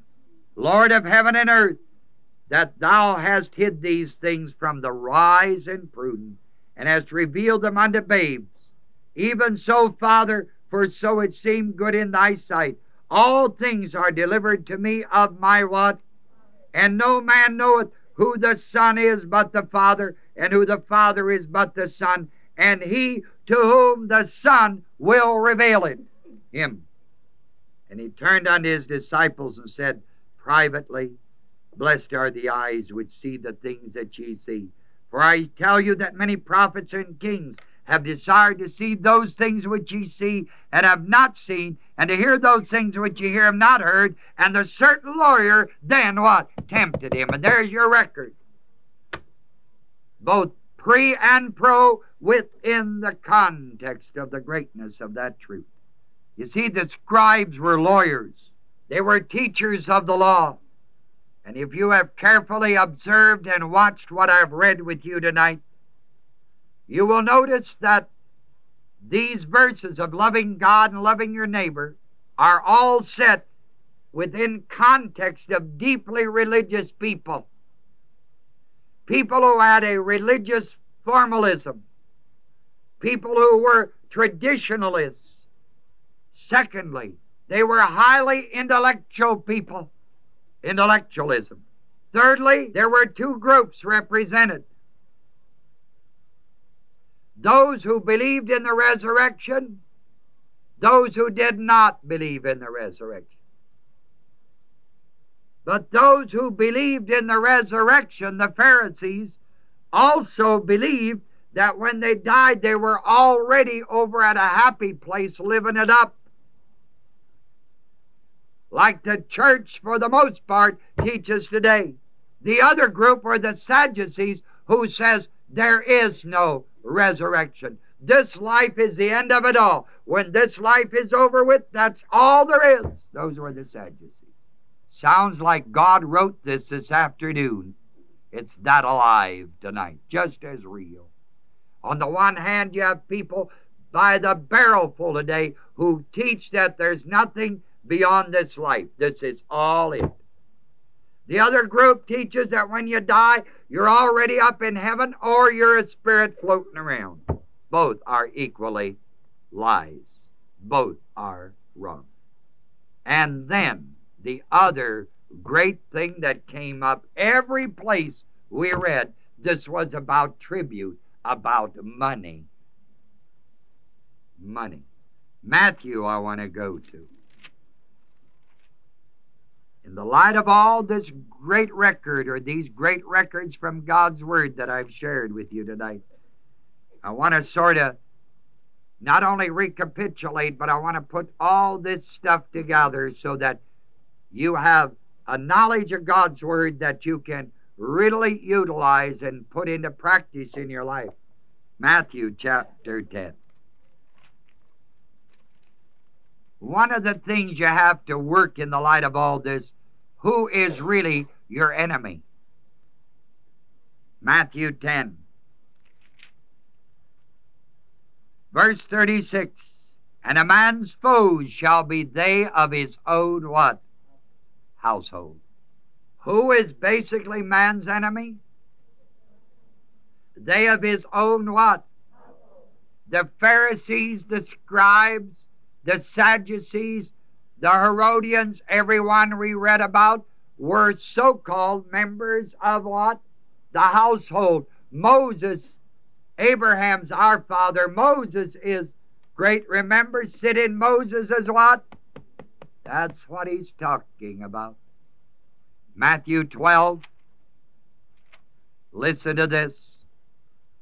Lord of heaven and earth, that thou hast hid these things from the wise and prudent, and hast revealed them unto babes. Even so, Father, for so it seemed good in thy sight. All things are delivered to me of my what? And no man knoweth who the Son is but the Father, and who the Father is but the Son, and he to whom the Son will reveal it, him. And he turned unto his disciples and said privately, Blessed are the eyes which see the things that ye see. For I tell you that many prophets and kings have desired to see those things which ye see and have not seen, and to hear those things which ye hear have not heard. And the certain lawyer then what? Tempted him. And there's your record. Both pre and pro within the context of the greatness of that truth. You see, the scribes were lawyers, they were teachers of the law. And if you have carefully observed and watched what I've read with you tonight, you will notice that these verses of loving God and loving your neighbor are all set within context of deeply religious people. People who had a religious formalism. People who were traditionalists. Secondly, they were highly intellectual people. Intellectualism. Thirdly, there were two groups represented those who believed in the resurrection, those who did not believe in the resurrection. But those who believed in the resurrection, the Pharisees, also believed that when they died, they were already over at a happy place living it up. Like the church, for the most part, teaches today. The other group were the Sadducees, who says there is no resurrection. This life is the end of it all. When this life is over with, that's all there is. Those were the Sadducees. Sounds like God wrote this this afternoon. It's that alive tonight, just as real. On the one hand, you have people by the barrelful today who teach that there's nothing beyond this life. This is all it. The other group teaches that when you die, you're already up in heaven or you're a spirit floating around. Both are equally lies. Both are wrong. And then the other great thing that came up every place we read, this was about tribute, about money. Money. Matthew, I want to go to. In the light of all this great record, or these great records from God's Word that I've shared with you tonight, I want to sort of not only recapitulate, but I want to put all this stuff together so that you have a knowledge of God's Word that you can really utilize and put into practice in your life. Matthew chapter 10. One of the things you have to work in the light of all this who is really your enemy? Matthew 10, verse 36. And a man's foes shall be they of his own what? Household. Who is basically man's enemy? They of his own what? The Pharisees, the scribes, the Sadducees, the Herodians, everyone we read about, were so called members of what? The household. Moses, Abraham's our father. Moses is great. Remember, sit in Moses as what? That's what he's talking about. Matthew 12. Listen to this.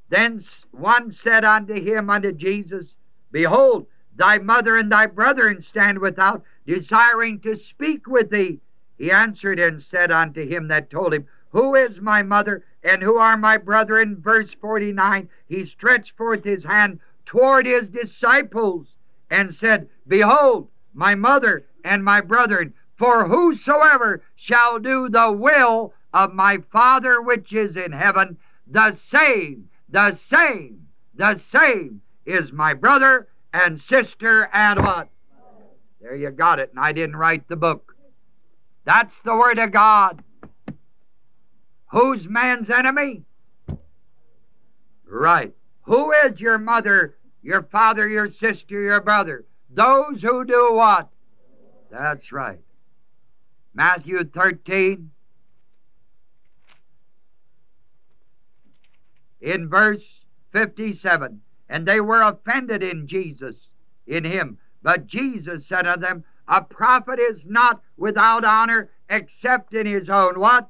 Then one said unto him, unto Jesus, Behold, thy mother and thy brethren stand without, desiring to speak with thee. He answered and said unto him that told him, Who is my mother and who are my brethren? Verse 49 He stretched forth his hand toward his disciples and said, Behold, my mother and my brethren, for whosoever shall do the will of my Father which is in heaven, the same, the same, the same is my brother and sister and what? There you got it, and I didn't write the book. That's the Word of God. Who's man's enemy? Right. Who is your mother, your father, your sister, your brother? Those who do what? That's right. Matthew 13, in verse 57 and they were offended in jesus in him. But jesus said unto them a prophet is not without honor except in his own what?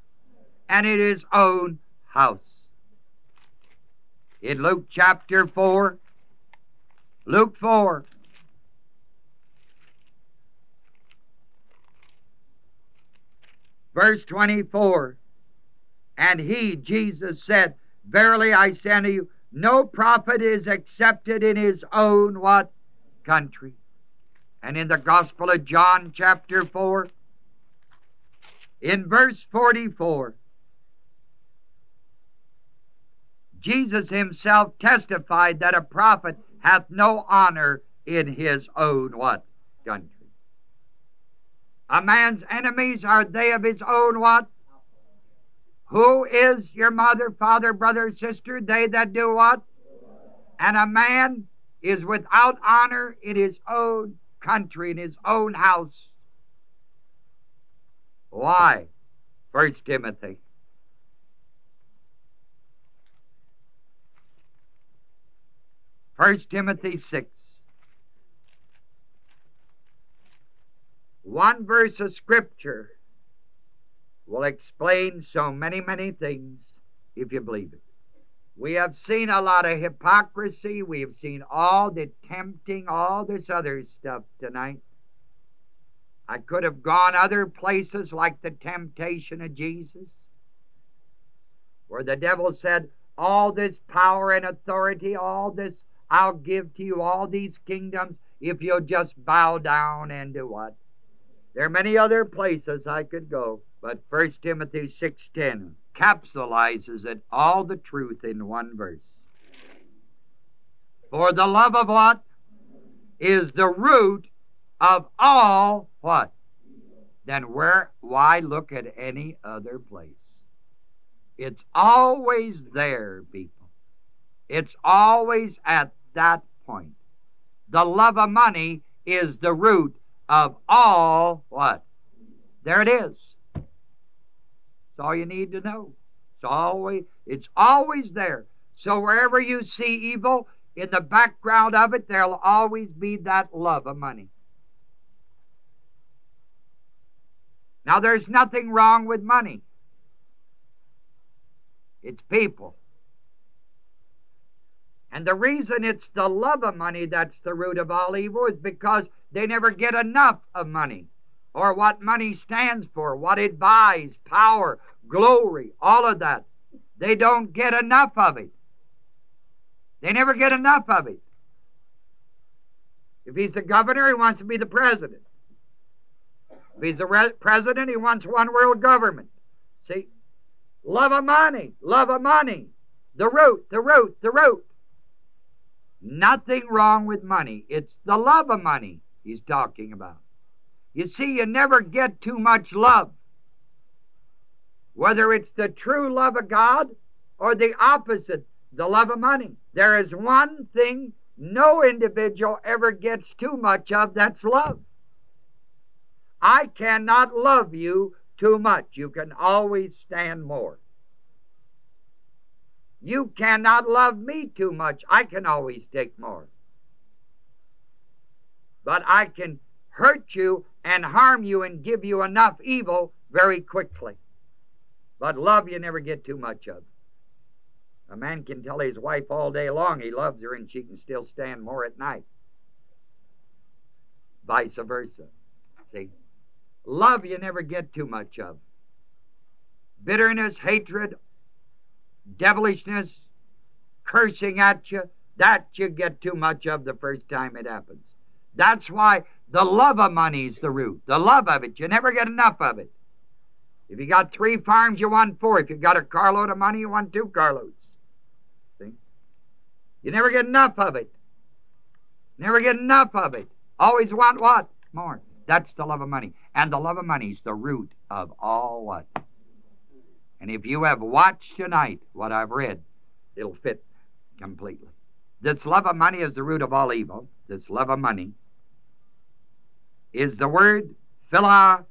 And in his own house. In luke chapter 4 luke 4 verse 24 and he jesus said Verily I say unto you, no prophet is accepted in his own what? Country. And in the Gospel of John, chapter 4, in verse 44, Jesus himself testified that a prophet hath no honor in his own what? Country. A man's enemies are they of his own what? Who is your mother, father, brother, sister? They that do what? And a man is without honor in his own country, in his own house. Why? First Timothy. First Timothy 6. One verse of Scripture will explain so many, many things if you believe it. We have seen a lot of hypocrisy. We have seen all the tempting, all this other stuff tonight. I could have gone other places like the temptation of Jesus, where the devil said, All this power and authority, all this I'll give to you, all these kingdoms, if you'll just bow down and do what? There are many other places I could go. But 1 Timothy 6.10 capsulizes it all the truth in one verse. For the love of what? Is the root of all what? Then where why look at any other place? It's always there, people. It's always at that point. The love of money is the root of all what? There it is all you need to know. It's always it's always there. So wherever you see evil, in the background of it, there'll always be that love of money. Now, there's nothing wrong with money. It's people. And the reason it's the love of money that's the root of all evil is because they never get enough of money or what money stands for, what it buys, power, glory, all of that. They don't get enough of it. They never get enough of it. If he's the governor, he wants to be the president. If he's the re- president, he wants one world government. See? Love of money, love of money. The root, the root, the root. Nothing wrong with money. It's the love of money he's talking about. You see, you never get too much love whether it's the true love of God or the opposite, the love of money. There is one thing no individual ever gets too much of that's love. I cannot love you too much. You can always stand more. You cannot love me too much. I can always take more. But I can hurt you and harm you and give you enough evil very quickly. But love you never get too much of. A man can tell his wife all day long he loves her and she can still stand more at night. Vice versa. See? Love you never get too much of. Bitterness, hatred, devilishness, cursing at you, that you get too much of the first time it happens. That's why the love of money is the root. The love of it. You never get enough of it. If you got three farms, you want four. If you got a carload of money, you want two carloads. See? You never get enough of it. Never get enough of it. Always want what? More. That's the love of money. And the love of money is the root of all what? And if you have watched tonight what I've read, it'll fit completely. This love of money is the root of all evil. This love of money is the word phila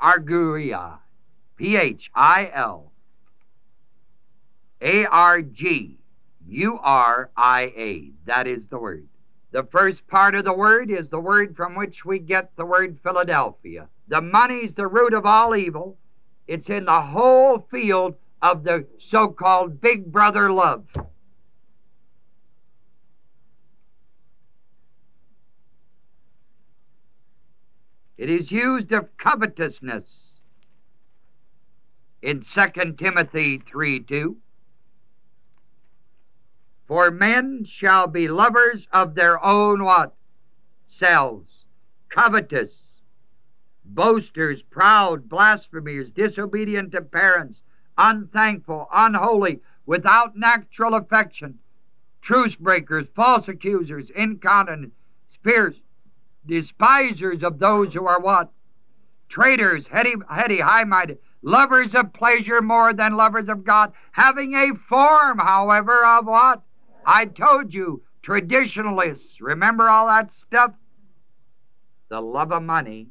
arguria. P H I L A R G U R I A. That is the word. The first part of the word is the word from which we get the word Philadelphia. The money's the root of all evil. It's in the whole field of the so called big brother love. It is used of covetousness in 2 Timothy 3 2. For men shall be lovers of their own what? Selves. Covetous. Boasters, proud, blasphemers, disobedient to parents, unthankful, unholy, without natural affection, truce breakers, false accusers, incontinent, fierce, despisers of those who are what? Traitors, heady, heady high minded, lovers of pleasure more than lovers of God, having a form, however, of what? I told you, traditionalists. Remember all that stuff? The love of money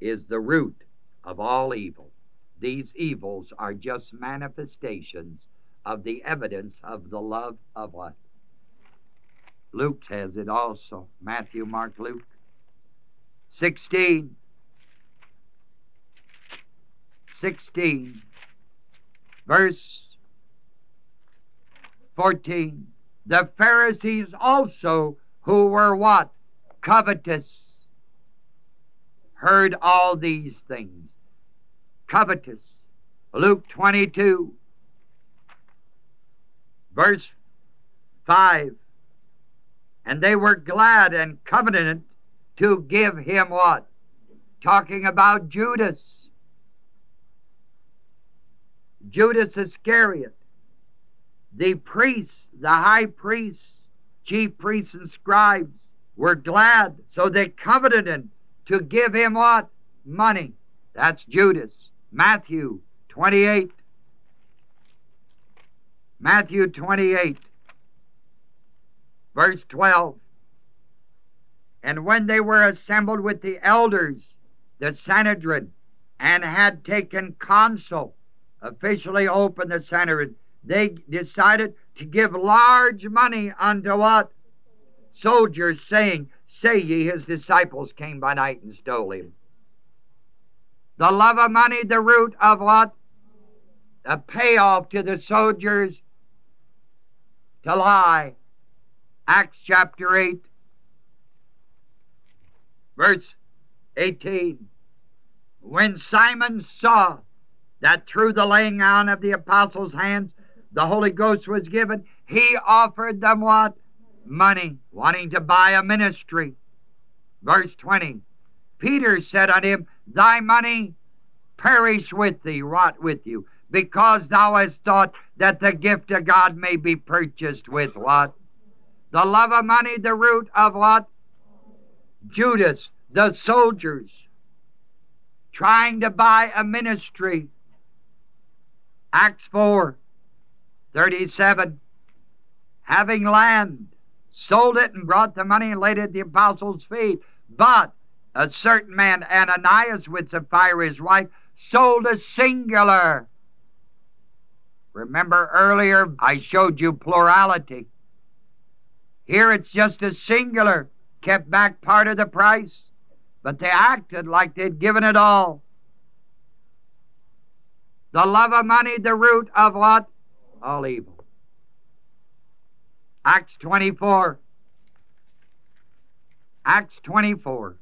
is the root of all evil. These evils are just manifestations of the evidence of the love of what? Luke has it also. Matthew, Mark, Luke. 16. 16. Verse 14. The Pharisees also, who were what? Covetous, heard all these things. Covetous. Luke 22, verse 5. And they were glad and covenanted to give him what? Talking about Judas. Judas Iscariot. The priests, the high priests, chief priests, and scribes were glad, so they covenanted to give him what? Money. That's Judas. Matthew 28. Matthew 28, verse 12. And when they were assembled with the elders, the Sanhedrin, and had taken counsel, officially opened the Sanhedrin, they decided to give large money unto what? Soldiers, saying, Say ye his disciples came by night and stole him. The love of money, the root of what? The payoff to the soldiers to lie. Acts chapter 8, verse 18. When Simon saw that through the laying on of the apostles' hands the Holy Ghost was given, he offered them what? Money, wanting to buy a ministry. Verse 20. Peter said unto him, Thy money perish with thee, rot with you, because thou hast thought that the gift of God may be purchased with what? The love of money, the root of what? Judas, the soldiers, trying to buy a ministry. Acts 4 37. having land, sold it and brought the money and laid it at the apostles' feet. But a certain man, Ananias, with Sapphira his wife, sold a singular. Remember earlier I showed you plurality. Here it's just a singular, kept back part of the price, but they acted like they'd given it all. The love of money, the root of what? All evil. Acts 24. Acts 24.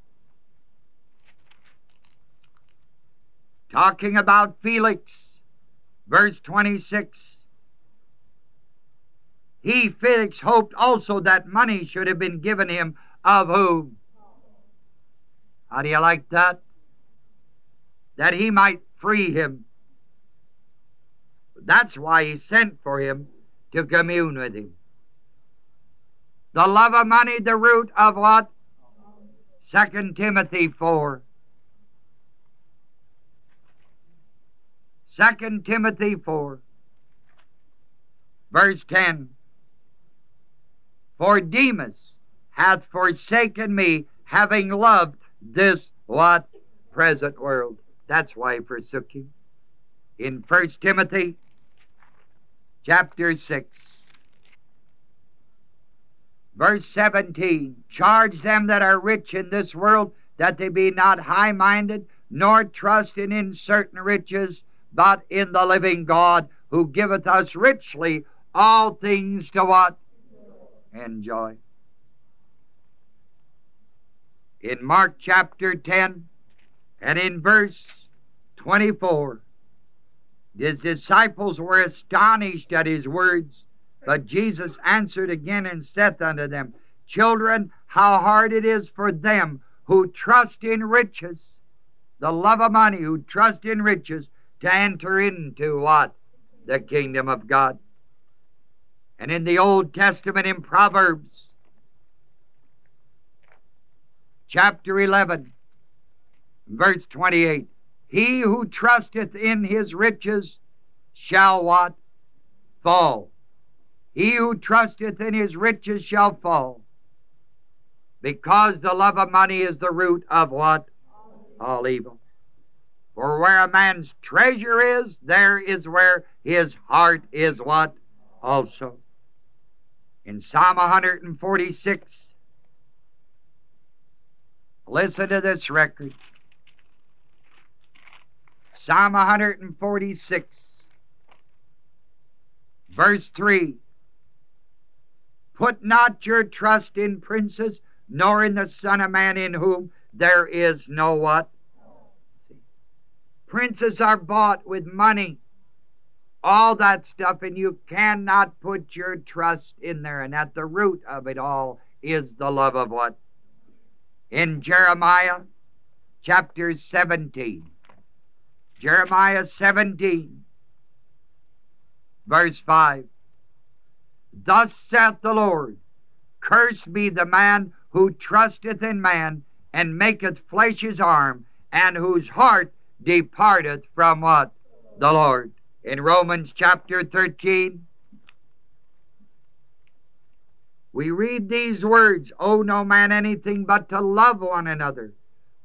Talking about Felix, verse 26. He, Felix, hoped also that money should have been given him of whom? How do you like that? That he might free him. That's why he sent for him to commune with him. The love of money, the root of what? Second Timothy 4. Second Timothy 4, verse 10. For Demas hath forsaken me, having loved this what? Present world. That's why he forsook him. In First Timothy chapter 6, verse 17, charge them that are rich in this world that they be not high minded, nor trust in uncertain riches but in the living God who giveth us richly all things to what? Enjoy. In Mark chapter 10 and in verse 24, his disciples were astonished at his words, but Jesus answered again and saith unto them, Children, how hard it is for them who trust in riches, the love of money, who trust in riches, to enter into what? The kingdom of God. And in the Old Testament, in Proverbs, chapter 11, verse 28, he who trusteth in his riches shall what? Fall. He who trusteth in his riches shall fall. Because the love of money is the root of what? All evil. For where a man's treasure is, there is where his heart is what? Also. In Psalm 146, listen to this record. Psalm 146, verse 3 Put not your trust in princes, nor in the Son of Man, in whom there is no what? Princes are bought with money. All that stuff, and you cannot put your trust in there. And at the root of it all is the love of what? In Jeremiah chapter 17. Jeremiah 17, verse 5. Thus saith the Lord, Cursed be the man who trusteth in man, and maketh flesh his arm, and whose heart departeth from what? The Lord. In Romans chapter 13, we read these words Owe no man anything but to love one another.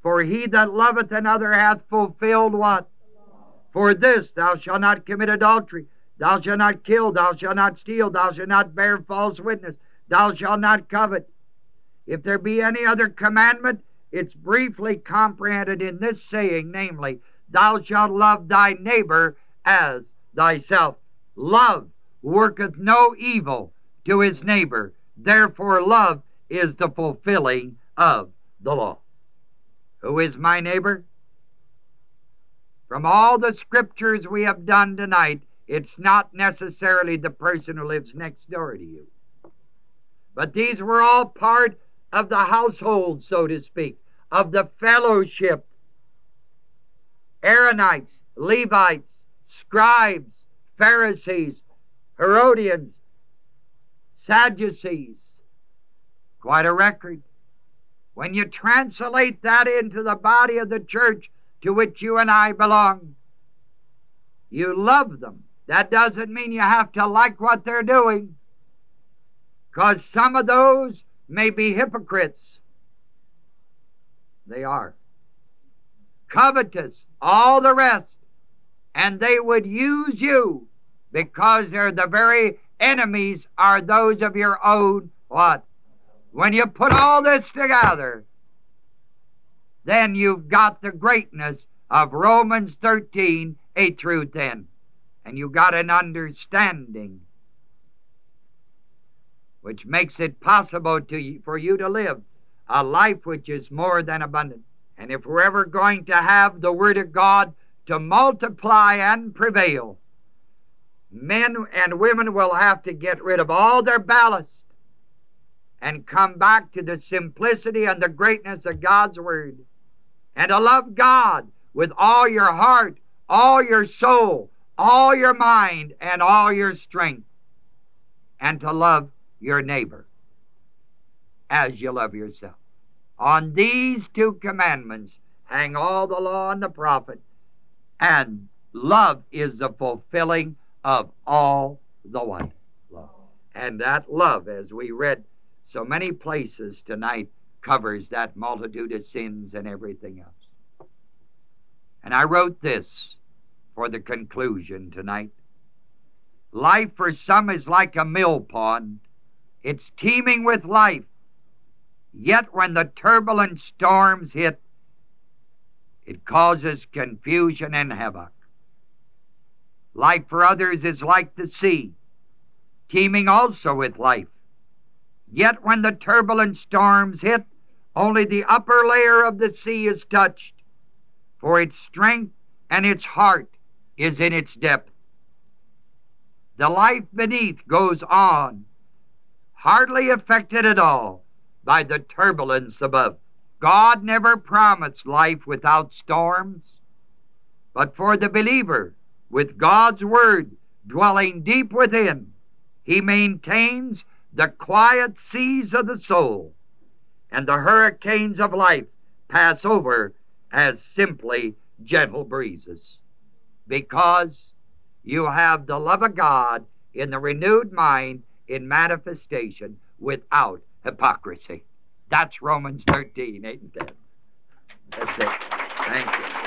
For he that loveth another hath fulfilled what? For this thou shalt not commit adultery, thou shalt not kill, thou shalt not steal, thou shalt not bear false witness, thou shalt not covet. If there be any other commandment, it's briefly comprehended in this saying, namely, Thou shalt love thy neighbor as thyself. Love worketh no evil to his neighbor. Therefore, love is the fulfilling of the law. Who is my neighbor? From all the scriptures we have done tonight, it's not necessarily the person who lives next door to you. But these were all part of the household, so to speak, of the fellowship. Aaronites, Levites, scribes, Pharisees, Herodians, Sadducees. Quite a record. When you translate that into the body of the church to which you and I belong, you love them. That doesn't mean you have to like what they're doing. Because some of those may be hypocrites. They are. Covetous, all the rest. And they would use you because they're the very enemies are those of your own what? When you put all this together, then you've got the greatness of Romans 13, 8 through 10. And you got an understanding which makes it possible to, for you to live a life which is more than abundant. And if we're ever going to have the Word of God to multiply and prevail, men and women will have to get rid of all their ballast and come back to the simplicity and the greatness of God's Word. And to love God with all your heart, all your soul, all your mind, and all your strength, and to love your neighbor as you love yourself. On these two commandments hang all the law and the prophet, and love is the fulfilling of all the one. Love. And that love, as we read so many places tonight, covers that multitude of sins and everything else. And I wrote this for the conclusion tonight. Life for some is like a mill pond. It's teeming with life. Yet when the turbulent storms hit, it causes confusion and havoc. Life for others is like the sea, teeming also with life. Yet when the turbulent storms hit, only the upper layer of the sea is touched, for its strength and its heart is in its depth. The life beneath goes on, hardly affected at all by the turbulence above. God never promised life without storms, but for the believer, with God's Word dwelling deep within, he maintains the quiet seas of the soul and the hurricanes of life pass over as simply gentle breezes. Because you have the love of God in the renewed mind in manifestation without hypocrisy. That's Romans 13, 8 and 10. That's it. Thank you.